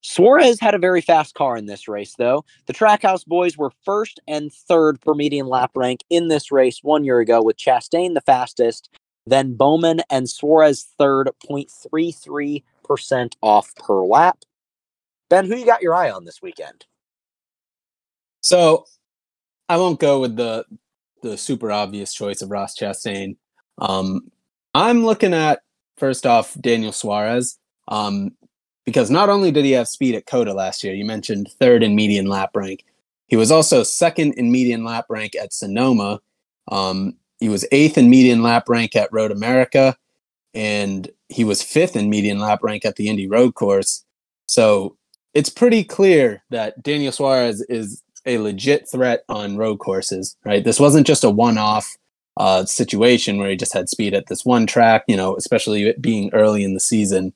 Suarez had a very fast car in this race, though. The Trackhouse boys were first and third per median lap rank in this race one year ago, with Chastain the fastest then Bowman and Suarez third, 0.33% off per lap. Ben, who you got your eye on this weekend? So I won't go with the the super obvious choice of Ross Chastain. Um, I'm looking at first off Daniel Suarez um, because not only did he have speed at COTA last year, you mentioned third in median lap rank. He was also second in median lap rank at Sonoma. Um, he was eighth in median lap rank at Road America, and he was fifth in median lap rank at the Indy Road Course. So it's pretty clear that Daniel Suarez is a legit threat on road courses, right? This wasn't just a one-off uh, situation where he just had speed at this one track, you know, especially being early in the season.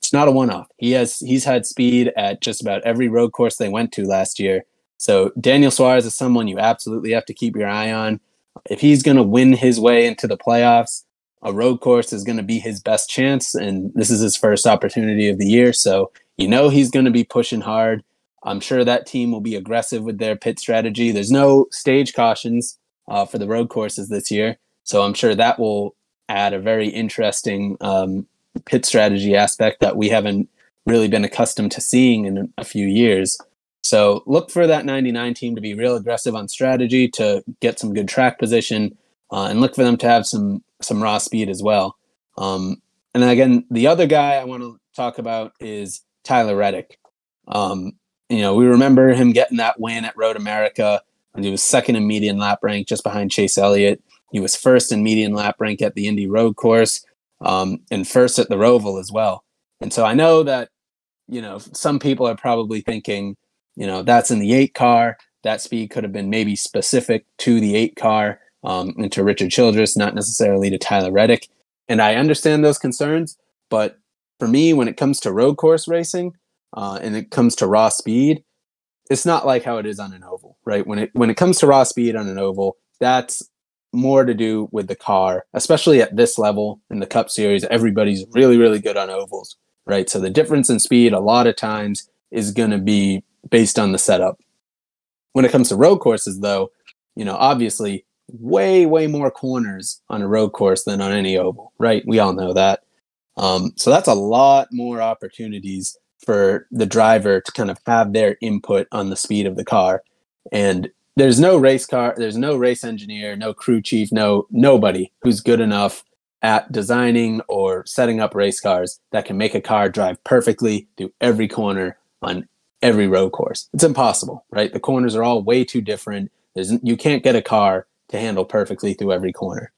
it's not a one-off. He has he's had speed at just about every road course they went to last year. So Daniel Suarez is someone you absolutely have to keep your eye on. If he's going to win his way into the playoffs, a road course is going to be his best chance, and this is his first opportunity of the year. So you know he's going to be pushing hard. I'm sure that team will be aggressive with their pit strategy. There's no stage cautions uh, for the road courses this year, so I'm sure that will add a very interesting um, pit strategy aspect that we haven't really been accustomed to seeing in a few years. So look for that 99 team to be real aggressive on strategy to get some good track position, uh, and look for them to have some some raw speed as well. Um, and then again, the other guy I want to talk about is Tyler Reddick. Um, you know, we remember him getting that win at Road America, and he was second in median lap rank, just behind Chase Elliott. He was first in median lap rank at the Indy Road Course, um, and first at the Roval as well. And so I know that you know some people are probably thinking you know, that's in the eight car. That speed could have been maybe specific to the eight car um, and to Richard Childress, not necessarily to Tyler Reddick. And I understand those concerns, but for me, when it comes to road course racing uh, and it comes to raw speed, it's not like how it is on an oval, right? When it when it comes to raw speed on an oval, that's more to do with the car, especially at this level in the Cup Series. Everybody's really, really good on ovals, right? So the difference in speed a lot of times is going to be based on the setup. When it comes to road courses, though, you know, obviously way, way more corners on a road course than on any oval, right? We all know that. Um, so that's a lot more opportunities for the driver to kind of have their input on the speed of the car. And there's no race car, there's no race engineer, no crew chief, no nobody who's good enough at designing or setting up race cars that can make a car drive perfectly through every corner on every road course. It's impossible, right? The corners are all way too different. There's, you can't get a car to handle perfectly through every corner.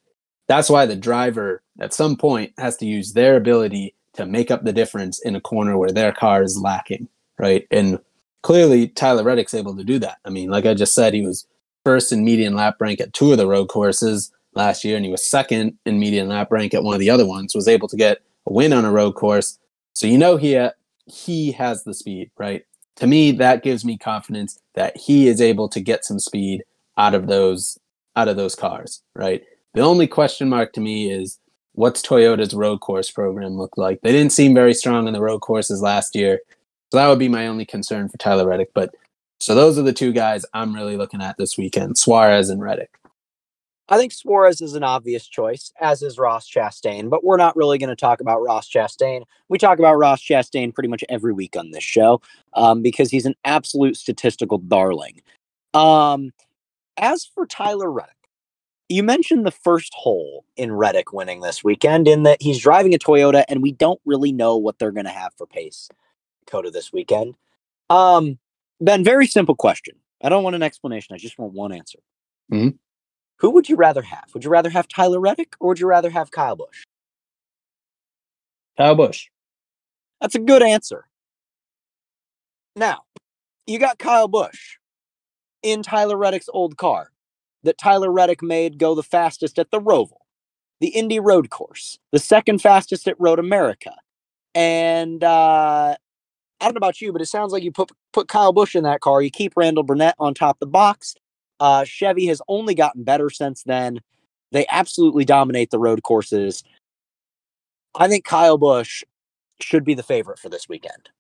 That's why the driver at some point has to use their ability to make up the difference in a corner where their car is lacking, right? And clearly Tyler Reddick's able to do that. I mean, like I just said, he was first in median lap rank at two of the road courses last year, and he was second in median lap rank at one of the other ones, was able to get a win on a road course. So you know he ha- he has the speed, right? to me, that gives me confidence that he is able to get some speed out of those out of those cars, right? The only question mark to me is what's Toyota's road course program look like? They didn't seem very strong in the road courses last year. So that would be my only concern for Tyler Reddick. But so those are the two guys I'm really looking at this weekend, Suarez and Reddick. I think Suarez is an obvious choice, as is Ross Chastain, but we're not really going to talk about Ross Chastain. We talk about Ross Chastain pretty much every week on this show um, because he's an absolute statistical darling. Um, as for Tyler Reddick, you mentioned the first hole in Reddick winning this weekend, in that he's driving a Toyota, and we don't really know what they're going to have for pace COTA this weekend. Um, ben, very simple question. I don't want an explanation. I just want one answer. Mm-hmm. Who would you rather have? Would you rather have Tyler Reddick or would you rather have Kyle Busch? Kyle Busch. That's a good answer. Now, you got Kyle Busch in Tyler Reddick's old car that Tyler Reddick made go the fastest at the Roval, the Indy Road Course, the second fastest at Road America. And uh, I don't know about you, but it sounds like you put put Kyle Busch in that car. You keep Randall Burnett on top of the box, uh, Chevy has only gotten better since then. They absolutely dominate the road courses. I think Kyle Busch should be the favorite for this weekend.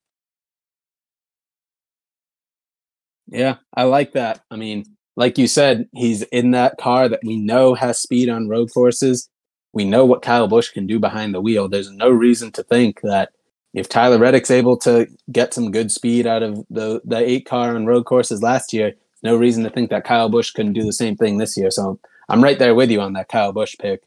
Yeah, I like that. I mean, like you said, he's in that car that we know has speed on road courses. We know what Kyle Busch can do behind the wheel. There's no reason to think that if Tyler Reddick's able to get some good speed out of the the eight car on road courses last year, no reason to think that Kyle Busch couldn't do the same thing this year. So I'm right there with you on that Kyle Busch pick.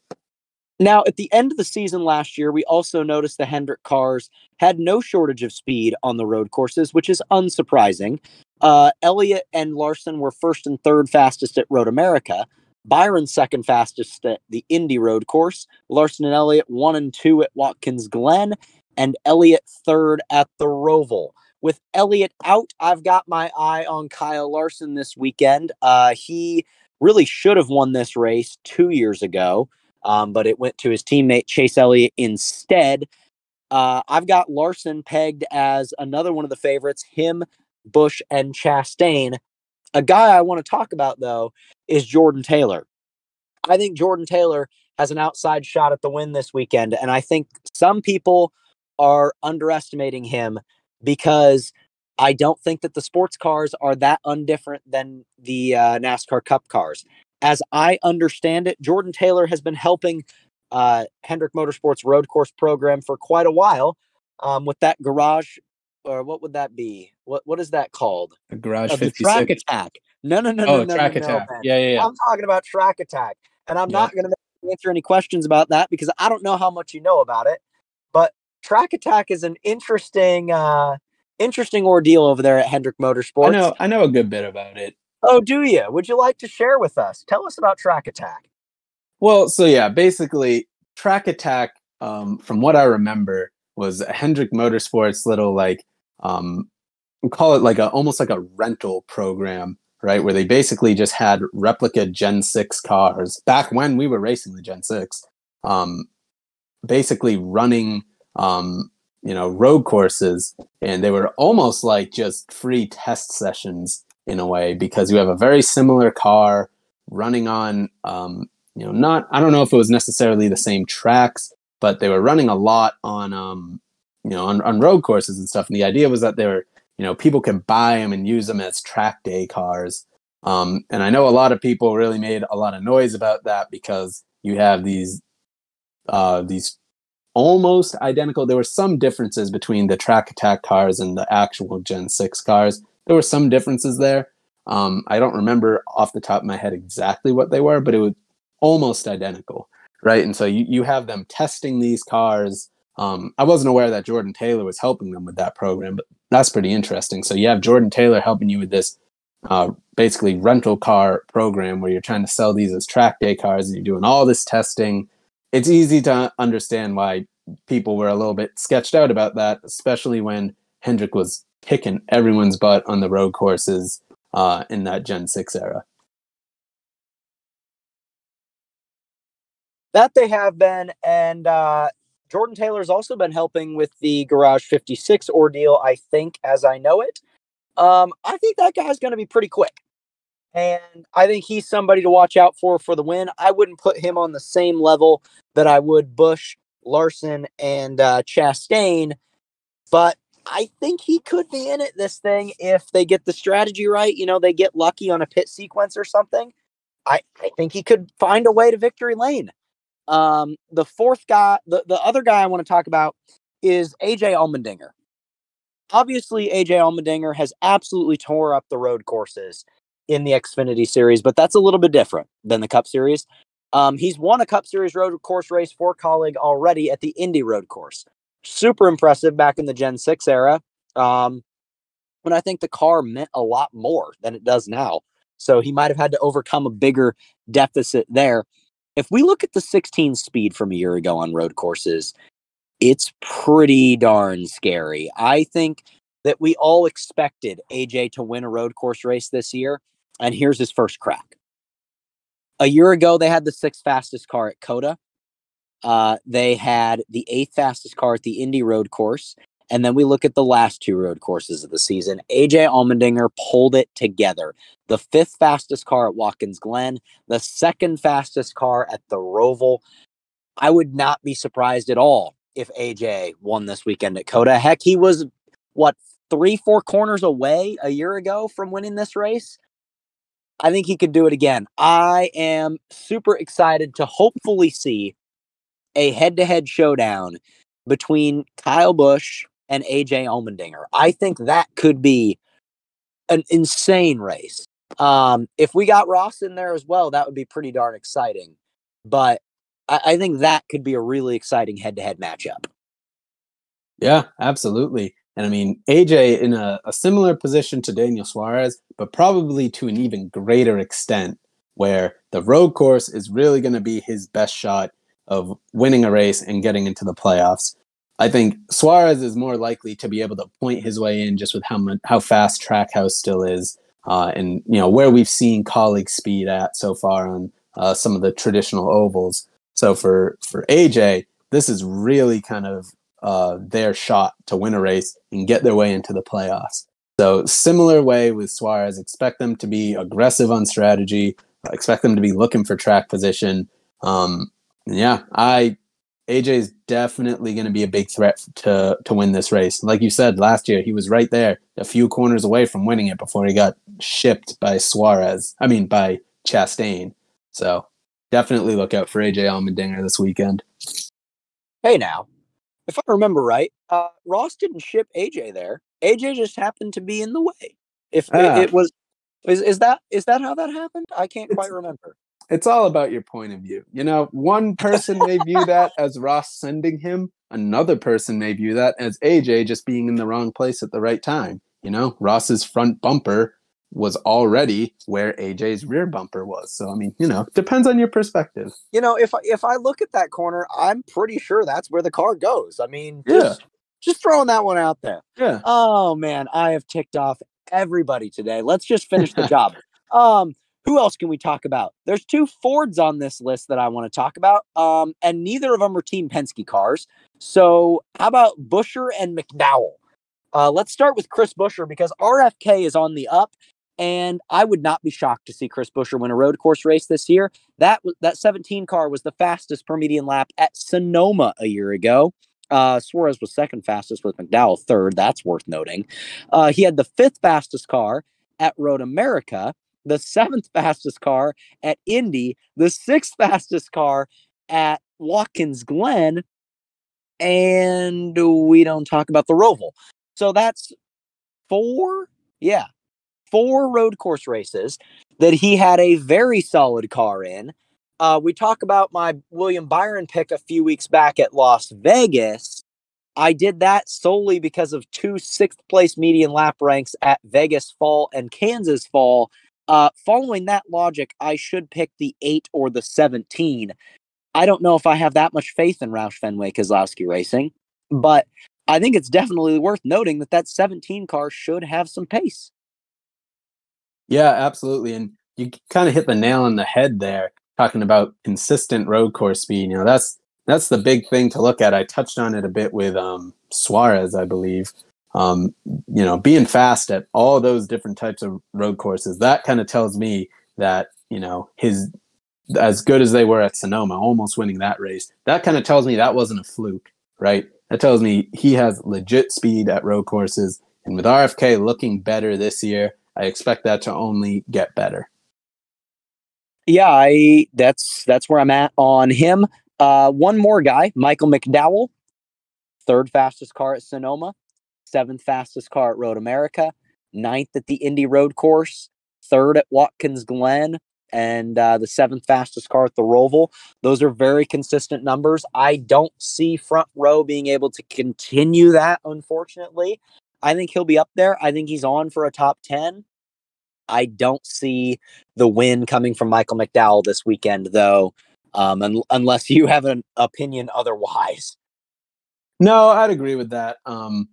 Now, at the end of the season last year, we also noticed the Hendrick cars had no shortage of speed on the road courses, which is unsurprising. Uh, Elliott and Larson were first and third fastest at Road America. Byron second fastest at the Indy Road course. Larson and Elliott one and two at Watkins Glen, and Elliott third at the Roval with Elliott out, I've got my eye on Kyle Larson this weekend. Uh, he really should have won this race two years ago, um, but it went to his teammate Chase Elliott instead. Uh, I've got Larson pegged as another one of the favorites. Him, Busch, and Chastain. A guy I want to talk about though is Jordan Taylor. I think Jordan Taylor has an outside shot at the win this weekend, and I think some people are underestimating him because I don't think that the sports cars are that undifferent than the uh, NASCAR Cup cars. As I understand it, Jordan Taylor has been helping uh, Hendrick Motorsports road course program for quite a while um, with that garage, or what would that be? What what is that called? A garage Uh, the 56. track attack. No, no, no, oh, no, no, track no, no, attack. man. yeah, yeah, yeah. I'm talking about track attack, and I'm Yeah. not going to answer any questions about that because I don't know how much you know about it. But track attack is an interesting, uh, interesting ordeal over there at Hendrick Motorsports. I know. I know a good bit about it. Oh, do you? Would you like to share with us? Tell us about track attack. Well, so yeah, basically, Track Attack, um, from what I remember, was a Hendrick Motorsports little like, um, we call it like a almost like a rental program, right? Where they basically just had replica Gen Six cars back when we were racing the Gen Six, um, basically running, um, you know, road courses, and they were almost like just free test sessions in a way because you have a very similar car running on um, you know not i don't know if it was necessarily the same tracks but they were running a lot on um you know on, on road courses and stuff and the idea was that they were you know people can buy them and use them as track day cars um and i know a lot of people really made a lot of noise about that because you have these uh these almost identical there were some differences between the track attack cars and the actual gen 6 cars there were some differences there um, I don't remember off the top of my head exactly what they were, but it was almost identical, right? And so you, you have them testing these cars. Um, I wasn't aware that Jordan Taylor was helping them with that program, but that's pretty interesting. So you have Jordan Taylor helping you with this uh, basically rental car program where you're trying to sell these as track day cars and you're doing all this testing. It's easy to understand why people were a little bit sketched out about that, especially when Hendrick was kicking everyone's butt on the road courses uh, in that Gen 6 era. That they have been, and uh, Jordan Taylor's also been helping with the Garage 56 ordeal, I think, as I know it. Um, I think that guy's going to be pretty quick. And I think he's somebody to watch out for for the win. I wouldn't put him on the same level that I would Busch, Larson, and uh, Chastain, but I think he could be in it this thing if they get the strategy right. You know, they get lucky on a pit sequence or something. I, I think he could find a way to victory lane. Um, the fourth guy, the, the other guy I want to talk about is AJ Allmendinger. Obviously, AJ Allmendinger has absolutely tore up the road courses in the Xfinity series, but that's a little bit different than the Cup series. Um, he's won a Cup Series road course race for Kaulig already at the Indy Road Course. Super impressive back in the Gen 6 era. Um, when I think the car meant a lot more than it does now. So he might have had to overcome a bigger deficit there. If we look at the 16 speed from a year ago on road courses, it's pretty darn scary. I think that we all expected AJ to win a road course race this year, and here's his first crack. A year ago, they had the sixth fastest car at COTA. Uh, they had the eighth fastest car at the Indy Road Course. And then we look at the last two road courses of the season. AJ Allmendinger pulled it together. The fifth fastest car at Watkins Glen, the second fastest car at the Roval. I would not be surprised at all if AJ won this weekend at COTA. Heck, he was what three, four corners away a year ago from winning this race. I think he could do it again. I am super excited to hopefully see a head to head showdown between Kyle Busch and AJ Allmendinger. I think that could be an insane race. Um, if we got Ross in there as well, that would be pretty darn exciting. But I, I think that could be a really exciting head to head matchup. Yeah, absolutely. And I mean, AJ in a, a similar position to Daniel Suarez, but probably to an even greater extent, where the road course is really going to be his best shot of winning a race and getting into the playoffs. I think Suarez is more likely to be able to point his way in just with how much, how fast Trackhouse still is, uh, and you know where we've seen Kaulig speed at so far on uh, some of the traditional ovals. So for for AJ, this is really kind of uh, their shot to win a race and get their way into the playoffs. So similar way with Suarez, expect them to be aggressive on strategy, expect them to be looking for track position. Um, yeah, I AJ is definitely going to be a big threat to to win this race. Like you said last year, he was right there, a few corners away from winning it before he got shipped by Suarez. I mean, by Chastain. So definitely look out for AJ Allmendinger this weekend. Hey, now, if I remember right, uh, Ross didn't ship AJ there. AJ just happened to be in the way. If ah. it, it, was, is is that is that how that happened? I can't it's, quite remember. It's all about your point of view. You know, one person may view that [LAUGHS] as Ross sending him. Another person may view that as AJ just being in the wrong place at the right time. You know, Ross's front bumper was already where AJ's rear bumper was. So I mean, you know, depends on your perspective. You know, if if I look at that corner, I'm pretty sure that's where the car goes. I mean, just, yeah. just throwing that one out there. Yeah. Oh man, I have ticked off everybody today. Let's just finish the job. [LAUGHS] Um, who else can we talk about? There's two Fords on this list that I want to talk about. Um, and neither of them are Team Penske cars. So how about Buescher and McDowell? Uh, let's start with Chris Buescher because RFK is on the up and I would not be shocked to see Chris Buescher win a road course race this year. That that 17 car was the fastest per median lap at Sonoma a year ago. Uh, Suarez was second fastest with McDowell third. That's worth noting. Uh, he had the fifth fastest car at Road America, the seventh fastest car at Indy, the sixth fastest car at Watkins Glen, and we don't talk about the Roval. So that's four. Yeah, four road course races that he had a very solid car in. Uh, we talk about my William Byron pick a few weeks back at Las Vegas. I did that solely because of two sixth place median lap ranks at Vegas Fall and Kansas Fall. Uh, following that logic, I should pick the eight or the 17. I don't know if I have that much faith in Roush Fenway Keselowski Racing, but I think it's definitely worth noting that that 17 car should have some pace. Yeah, absolutely. And you kind of hit the nail on the head there, talking about consistent road course speed. You know, that's that's the big thing to look at. I touched on it a bit with um, Suarez, I believe. Um, you know, being fast at all those different types of road courses, that kind of tells me that you know his as good as they were at Sonoma, almost winning that race. That kind of tells me that wasn't a fluke, right? That tells me he has legit speed at road courses. And with RFK looking better this year, I expect that to only get better. Yeah, I that's that's where I'm at on him. Uh, one more guy, Michael McDowell, third fastest car at Sonoma, seventh fastest car at Road America, ninth at the Indy Road Course, third at Watkins Glen, and uh, the seventh fastest car at the Roval. Those are very consistent numbers. I don't see front row being able to continue that, unfortunately. I think he'll be up there. I think he's on for a top 10. I don't see the win coming from Michael McDowell this weekend, though, um, un- unless you have an opinion otherwise. No, I'd agree with that. Um,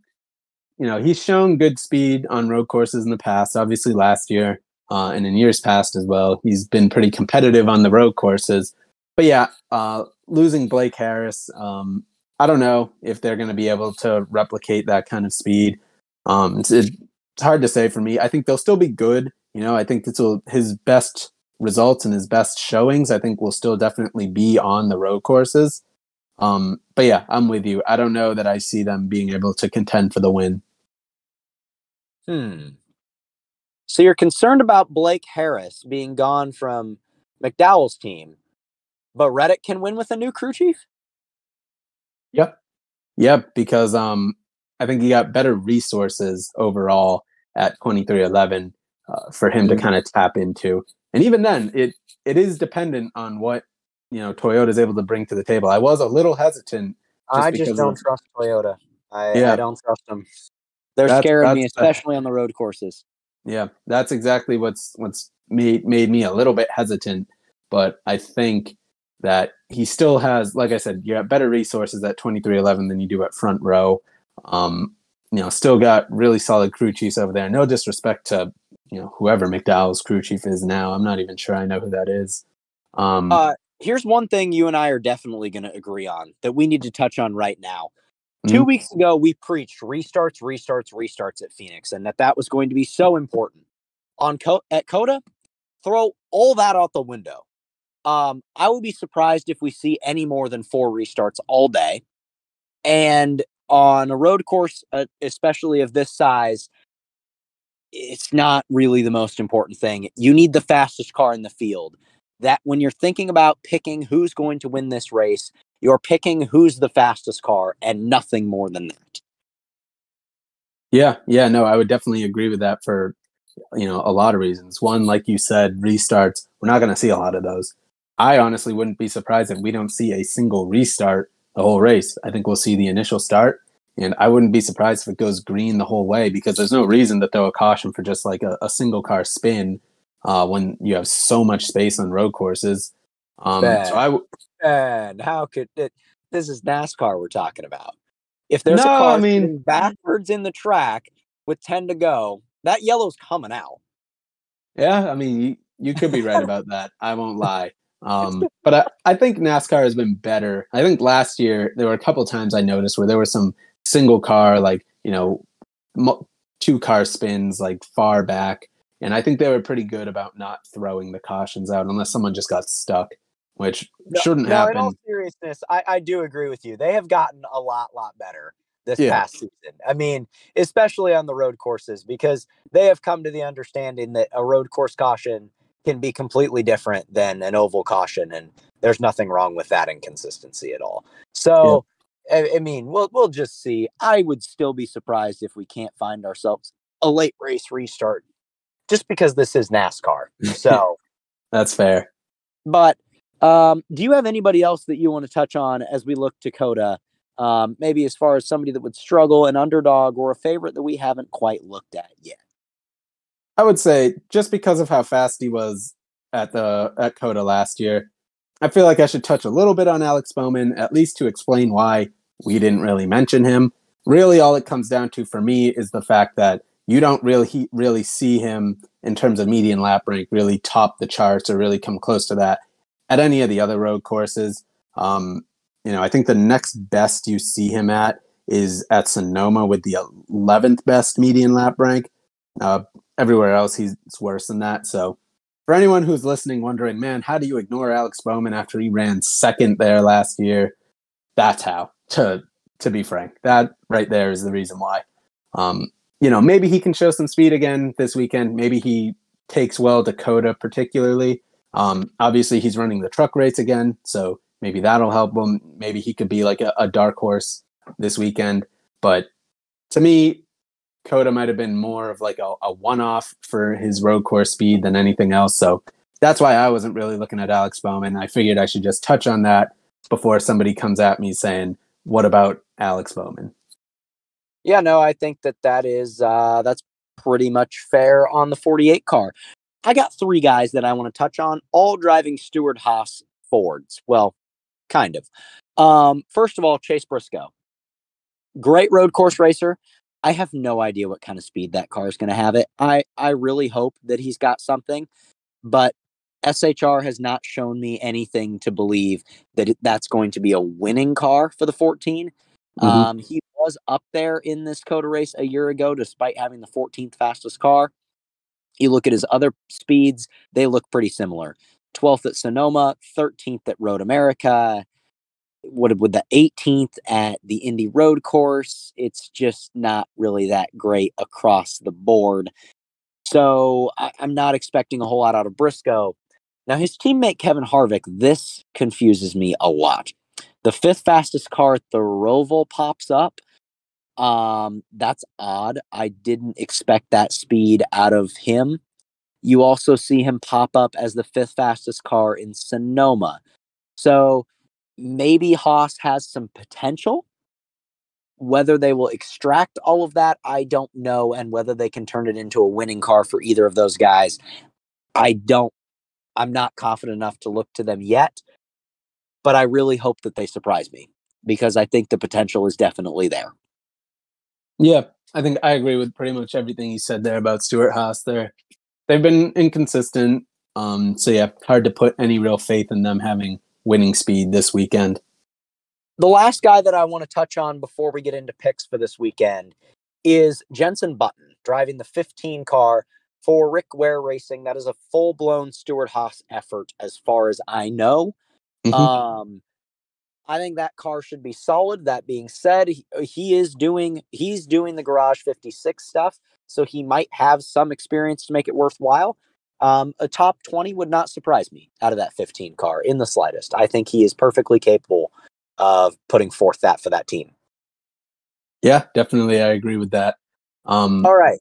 you know, he's shown good speed on road courses in the past, obviously last year uh, and in years past as well. He's been pretty competitive on the road courses. But yeah, uh, losing Blake Harris, um, I don't know if they're going to be able to replicate that kind of speed. Um, it's, it's hard to say for me. I think they'll still be good. You know, I think this will his best results and his best showings. I think will still definitely be on the road courses. Um, but yeah, I'm with you. I don't know that I see them being able to contend for the win. Hmm. So you're concerned about Blake Harris being gone from McDowell's team, but Reddick can win with a new crew chief? Yep. Yep, because um I think he got better resources overall at 23XI uh, for him mm-hmm. to kind of tap into. And even then, it it is dependent on what you know Toyota is able to bring to the table. I was a little hesitant. Just I just don't of, trust Toyota. I, yeah. I don't trust them. They're that's, scaring that's, me, especially on the road courses. Yeah, that's exactly what's what's made made me a little bit hesitant. But I think that he still has, like I said, you have better resources at 23XI than you do at front row. Um, you know, still got really solid crew chiefs over there. No disrespect to you know whoever McDowell's crew chief is now. I'm not even sure I know who that is. Um, uh, here's one thing you and I are definitely going to agree on that we need to touch on right now. Mm-hmm. Two weeks ago, we preached restarts, restarts, restarts at Phoenix, and that that was going to be so important. On Co- at COTA, throw all that out the window. Um, I will be surprised if we see any more than four restarts all day. And on a road course, uh, especially of this size, it's not really the most important thing. You need the fastest car in the field. That when you're thinking about picking who's going to win this race, you're picking who's the fastest car and nothing more than that. Yeah, yeah, no, I would definitely agree with that for you know a lot of reasons. One, like you said, restarts. We're not going to see a lot of those. I honestly wouldn't be surprised if we don't see a single restart the whole race. I think we'll see the initial start, and I wouldn't be surprised if it goes green the whole way because there's no reason to throw a caution for just like a, a single car spin uh, when you have so much space on road courses. Um, so I w- and how could it? This is NASCAR we're talking about. If there's no, a car I mean, backwards in the track with ten to go, that yellow's coming out. Yeah, I mean, you, you could be right about that. I won't [LAUGHS] lie. Um, but I, I think NASCAR has been better. I think last year there were a couple times I noticed where there were some single car, like you know, mo- two car spins like far back, and I think they were pretty good about not throwing the cautions out unless someone just got stuck which no, shouldn't no, happen. In all seriousness, I, I do agree with you. They have gotten a lot, lot better this yeah. past season. I mean, especially on the road courses, because they have come to the understanding that a road course caution can be completely different than an oval caution, and there's nothing wrong with that inconsistency at all. So, yeah. I, I mean, we'll we'll just see. I would still be surprised if we can't find ourselves a late race restart, just because this is NASCAR. [LAUGHS] So that's fair. But um, do you have anybody else that you want to touch on as we look to COTA? Um, maybe as far as somebody that would struggle, an underdog, or a favorite that we haven't quite looked at yet. I would say just because of how fast he was at the at COTA last year, I feel like I should touch a little bit on Alex Bowman, at least to explain why we didn't really mention him. Really, all it comes down to for me is the fact that you don't really really see him in terms of median lap rank really top the charts or really come close to that at any of the other road courses. Um, you know, I think the next best you see him at is at Sonoma with the 11th best median lap rank. Uh, everywhere else, he's worse than that. So, for anyone who's listening, wondering, man, how do you ignore Alex Bowman after he ran second there last year? That's how. To to be frank, that right there is the reason why. Um, you know, maybe he can show some speed again this weekend. Maybe he takes well to COTA particularly. Um, obviously, he's running the truck race again, so maybe that'll help him. Maybe he could be like a, a dark horse this weekend. But to me, COTA might have been more of like a, a one off for his road course speed than anything else. So that's why I wasn't really looking at Alex Bowman. I figured I should just touch on that before somebody comes at me saying, "What about Alex Bowman?" Yeah, no, I think that that is uh, that's pretty much fair on the 48 car. I got three guys that I want to touch on, all driving Stewart Haas Fords. Well, kind of. Um, first of all, Chase Briscoe. Great road course racer. I have no idea what kind of speed that car is going to have it. I, I really hope that he's got something, but SHR has not shown me anything to believe that it, that's going to be a winning car for the 14. Mm-hmm. Um, he was up there in this COTA race a year ago, despite having the 14th fastest car. You look at his other speeds, they look pretty similar. 12th at Sonoma, 13th at Road America. What would the 18th at the Indy Road Course? It's just not really that great across the board. So I, am not expecting a whole lot out of Briscoe. Now, his teammate Kevin Harvick, this confuses me a lot. The fifth fastest car at the Roval pops up, um, that's odd. I didn't expect that speed out of him. You also see him pop up as the fifth fastest car in Sonoma. So maybe Haas has some potential. Whether they will extract all of that, I don't know. And whether they can turn it into a winning car for either of those guys, I don't, I'm not confident enough to look to them yet. But I really hope that they surprise me because I think the potential is definitely there. Yeah, I think I agree with pretty much everything you said there about Stewart Haas. There, they've been inconsistent. Um, so yeah, hard to put any real faith in them having winning speed this weekend. the last guy that I want to touch on before we get into picks for this weekend is Jensen Button driving the 15 car for Rick Ware Racing. That is a full blown Stewart Haas effort, as far as I know. Mm-hmm. Um, I think that car should be solid. That being said, he, he is doing he's doing the Garage 56 stuff, so he might have some experience to make it worthwhile. Um, a top 20 would not surprise me out of that 15 car in the slightest. I think he is perfectly capable of putting forth that for that team. Yeah, definitely. I agree with that. Um, All right,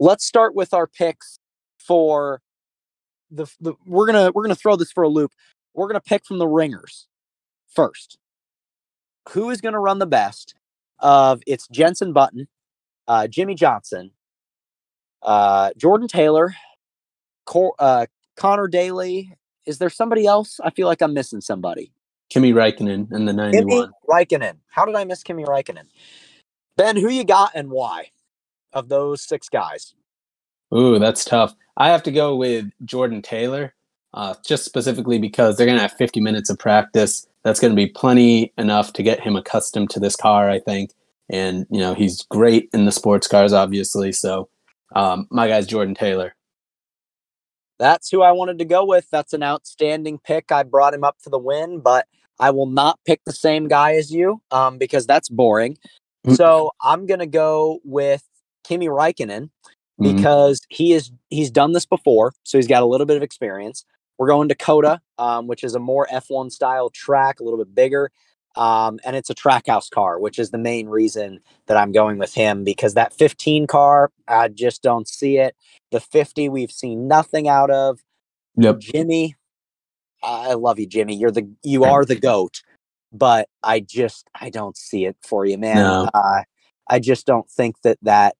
let's start with our picks for the, the. We're gonna we're gonna throw this for a loop. We're gonna pick from the ringers first. Who is gonna run the best? Of it's Jensen Button, uh, Jimmie Johnson, uh, Jordan Taylor, Cor- uh, Connor Daly. Is there somebody else? I feel like I'm missing somebody. Kimi Räikkönen in the 91. Kimi Räikkönen. How did I miss Kimi Räikkönen? Ben, who you got and why of those six guys? Ooh, that's tough. I have to go with Jordan Taylor, uh, just specifically because they're going to have 50 minutes of practice. That's going to be plenty enough to get him accustomed to this car, I think. And, you know, he's great in the sports cars, obviously. So um, my guy's Jordan Taylor. That's who I wanted to go with. That's an outstanding pick. I brought him up for the win, but I will not pick the same guy as you um, because that's boring. Mm-hmm. So I'm gonna go with Kimi Räikkönen mm-hmm. because mm-hmm. he is he's done this before, so he's got a little bit of experience. We're going to COTA, um, which is a more F1 style track, a little bit bigger. Um, and it's a trackhouse car, which is the main reason that I'm going with him because that 15 car, I just don't see it. The 50, we've seen nothing out of. Yep. Jimmie, I love you, Jimmie. You're the you are the goat, but I just I don't see it for you, man. No. Uh, I just don't think that that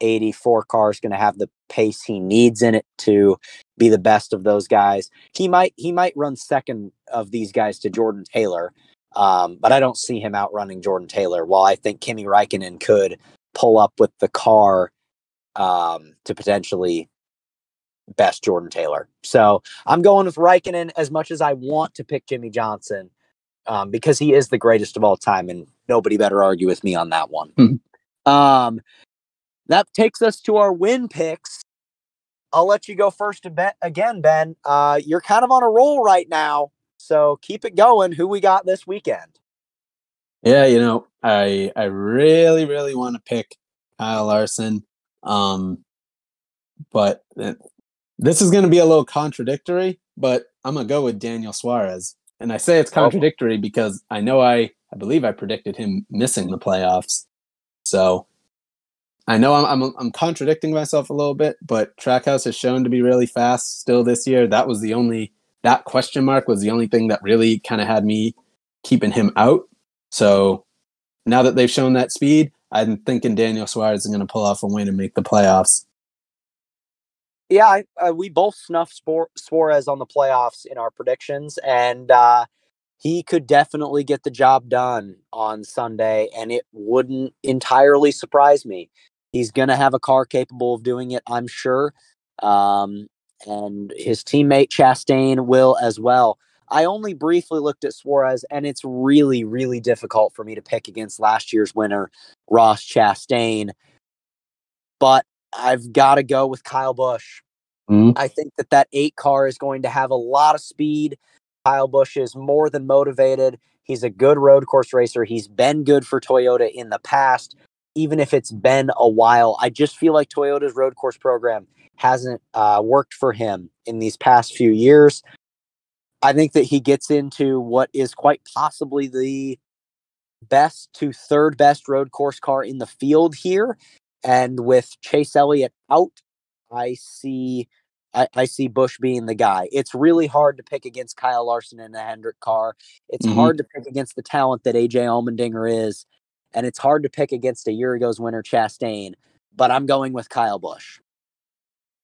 84 car is going to have the pace he needs in it to be the best of those guys. He might he might run second of these guys to Jordan Taylor, um, but I don't see him outrunning Jordan Taylor. While I think Kimi Räikkönen could pull up with the car um, to potentially best Jordan Taylor. So I'm going with Räikkönen as much as I want to pick Jimmie Johnson um, because he is the greatest of all time, and nobody better argue with me on that one. Mm-hmm. Um, that takes us to our win picks. I'll let you go first again, Ben. Uh, you're kind of on a roll right now. So keep it going. Who we got this weekend? Yeah, you know, I I really really want to pick Kyle Larson, um, but this is going to be a little contradictory. But I'm gonna go with Daniel Suarez, and I say it's oh. contradictory because I know I I believe I predicted him missing the playoffs, so I know I'm, I'm, I'm contradicting myself a little bit, but Trackhouse has shown to be really fast still this year. That was the only that question mark was the only thing that really kind of had me keeping him out. So now that they've shown that speed, I'm thinking Daniel Suarez is going to pull off a win and make the playoffs. Yeah, uh, we both snuffed Suarez on the playoffs in our predictions, and uh, he could definitely get the job done on Sunday, and it wouldn't entirely surprise me. He's going to have a car capable of doing it, I'm sure. Um, and his teammate Chastain will as well. I only briefly looked at Suarez, and it's really, really difficult for me to pick against last year's winner, Ross Chastain. But I've got to go with Kyle Busch. Mm-hmm. I think that that eight car is going to have a lot of speed. Kyle Busch is more than motivated. He's a good road course racer. He's been good for Toyota in the past, even if it's been a while. I just feel like Toyota's road course program hasn't uh, worked for him in these past few years. I think that he gets into what is quite possibly the best to third best road course car in the field here. And with Chase Elliott out, I see I, I, see Busch being the guy. It's really hard to pick against Kyle Larson in a Hendrick car. It's mm-hmm. hard to pick against the talent that AJ Allmendinger is. And it's hard to pick against a year ago's winner, Chastain. But I'm going with Kyle Busch.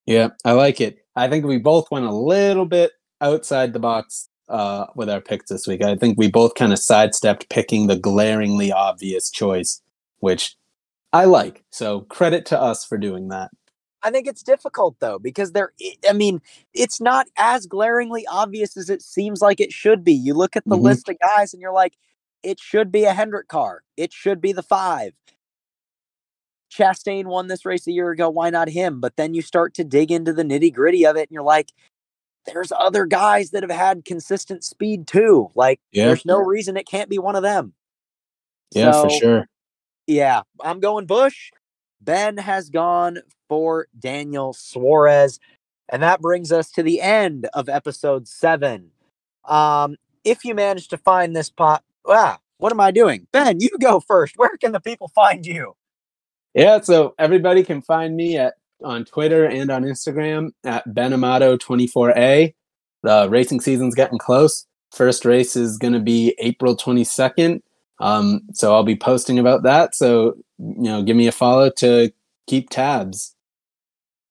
Yeah, I like it. I think we both went a little bit outside the box uh, with our picks this week. I think we both kind of sidestepped picking the glaringly obvious choice, which I like. So credit to us for doing that. I think it's difficult though because there I mean it's not as glaringly obvious as it seems like it should be. You look at the mm-hmm. list of guys and you're like it should be a Hendrick car. It should be the five. Chastain won this race a year ago. Why not him? But then you start to dig into the nitty gritty of it, and you're like, there's other guys that have had consistent speed too. Like, yeah. there's no reason it can't be one of them. Yeah, so, for sure. Yeah, I'm going Busch. Ben has gone for Daniel Suarez. And that brings us to the end of episode seven. Um, if you manage to find this pot, ah, what am I doing? Ben, you go first. Where can the people find you? Yeah, so everybody can find me at on Twitter and on Instagram at Benamato24A. The racing season's getting close. First race is going to be April 22nd. Um, so I'll be posting about that. So, you know, give me a follow to keep tabs.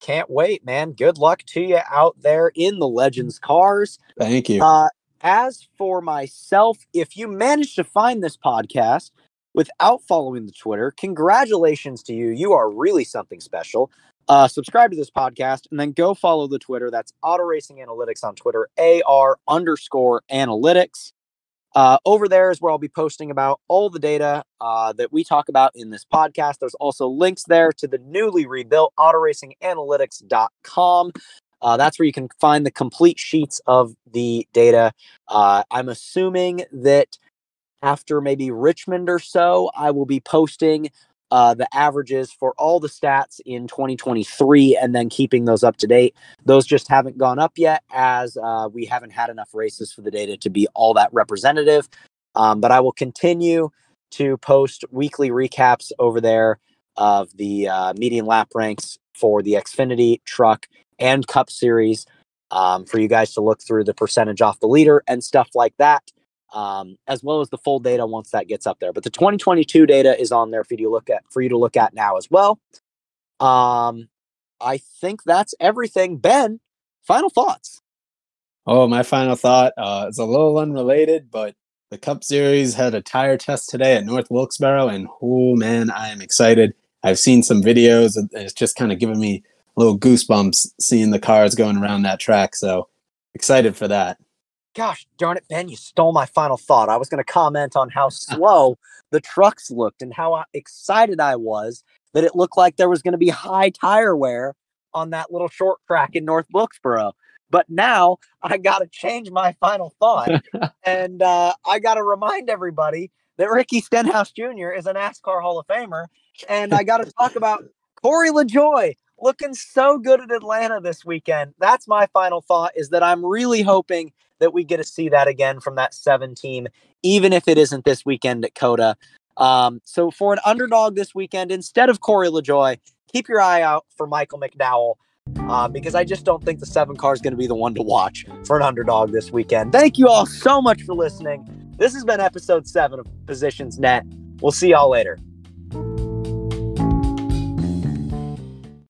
Can't wait, man. Good luck to you out there in the Legends cars. Thank you. Uh, as for myself, if you manage to find this podcast without following the Twitter, congratulations to you. You are really something special. Uh, subscribe to this podcast and then go follow the Twitter. That's Auto Racing Analytics on Twitter, AR underscore analytics. Uh, over there is where I'll be posting about all the data uh, that we talk about in this podcast. There's also links there to the newly rebuilt autoracinganalytics.com. Uh, that's where you can find the complete sheets of the data. Uh, I'm assuming that after maybe Richmond or so, I will be posting uh, the averages for all the stats in 2023 and then keeping those up to date. Those just haven't gone up yet as uh, we haven't had enough races for the data to be all that representative. Um, but I will continue to post weekly recaps over there of the uh, median lap ranks for the Xfinity truck and Cup series um, for you guys to look through the percentage off the leader and stuff like that um, as well as the full data once that gets up there. But the 2022 data is on there for you to look at for you to look at now as well. Um, I think that's everything. Ben, final thoughts. Oh, my final thought uh, is a little unrelated, but the Cup Series had a tire test today at North Wilkesboro, and oh man, I am excited. I've seen some videos, and it's just kind of giving me little goosebumps seeing the cars going around that track. So excited for that gosh darn it, Ben, you stole my final thought. I was going to comment on how [LAUGHS] slow the trucks looked and how excited I was that it looked like there was going to be high tire wear on that little short track in North Wilkesboro. But now I got to change my final thought. [LAUGHS] and uh, I got to remind everybody that Ricky Stenhouse Jr. is a NASCAR Hall of Famer. And I got to talk about Corey LaJoie looking so good at Atlanta this weekend. That's my final thought is that I'm really hoping that we get to see that again from that seven team, even if it isn't this weekend at COTA. Um, so for an underdog this weekend, instead of Corey LaJoie, keep your eye out for Michael McDowell. Uh, because I just don't think the seven car is going to be the one to watch for an underdog this weekend. Thank you all so much for listening. This has been episode seven of Positions Net. We'll see y'all later.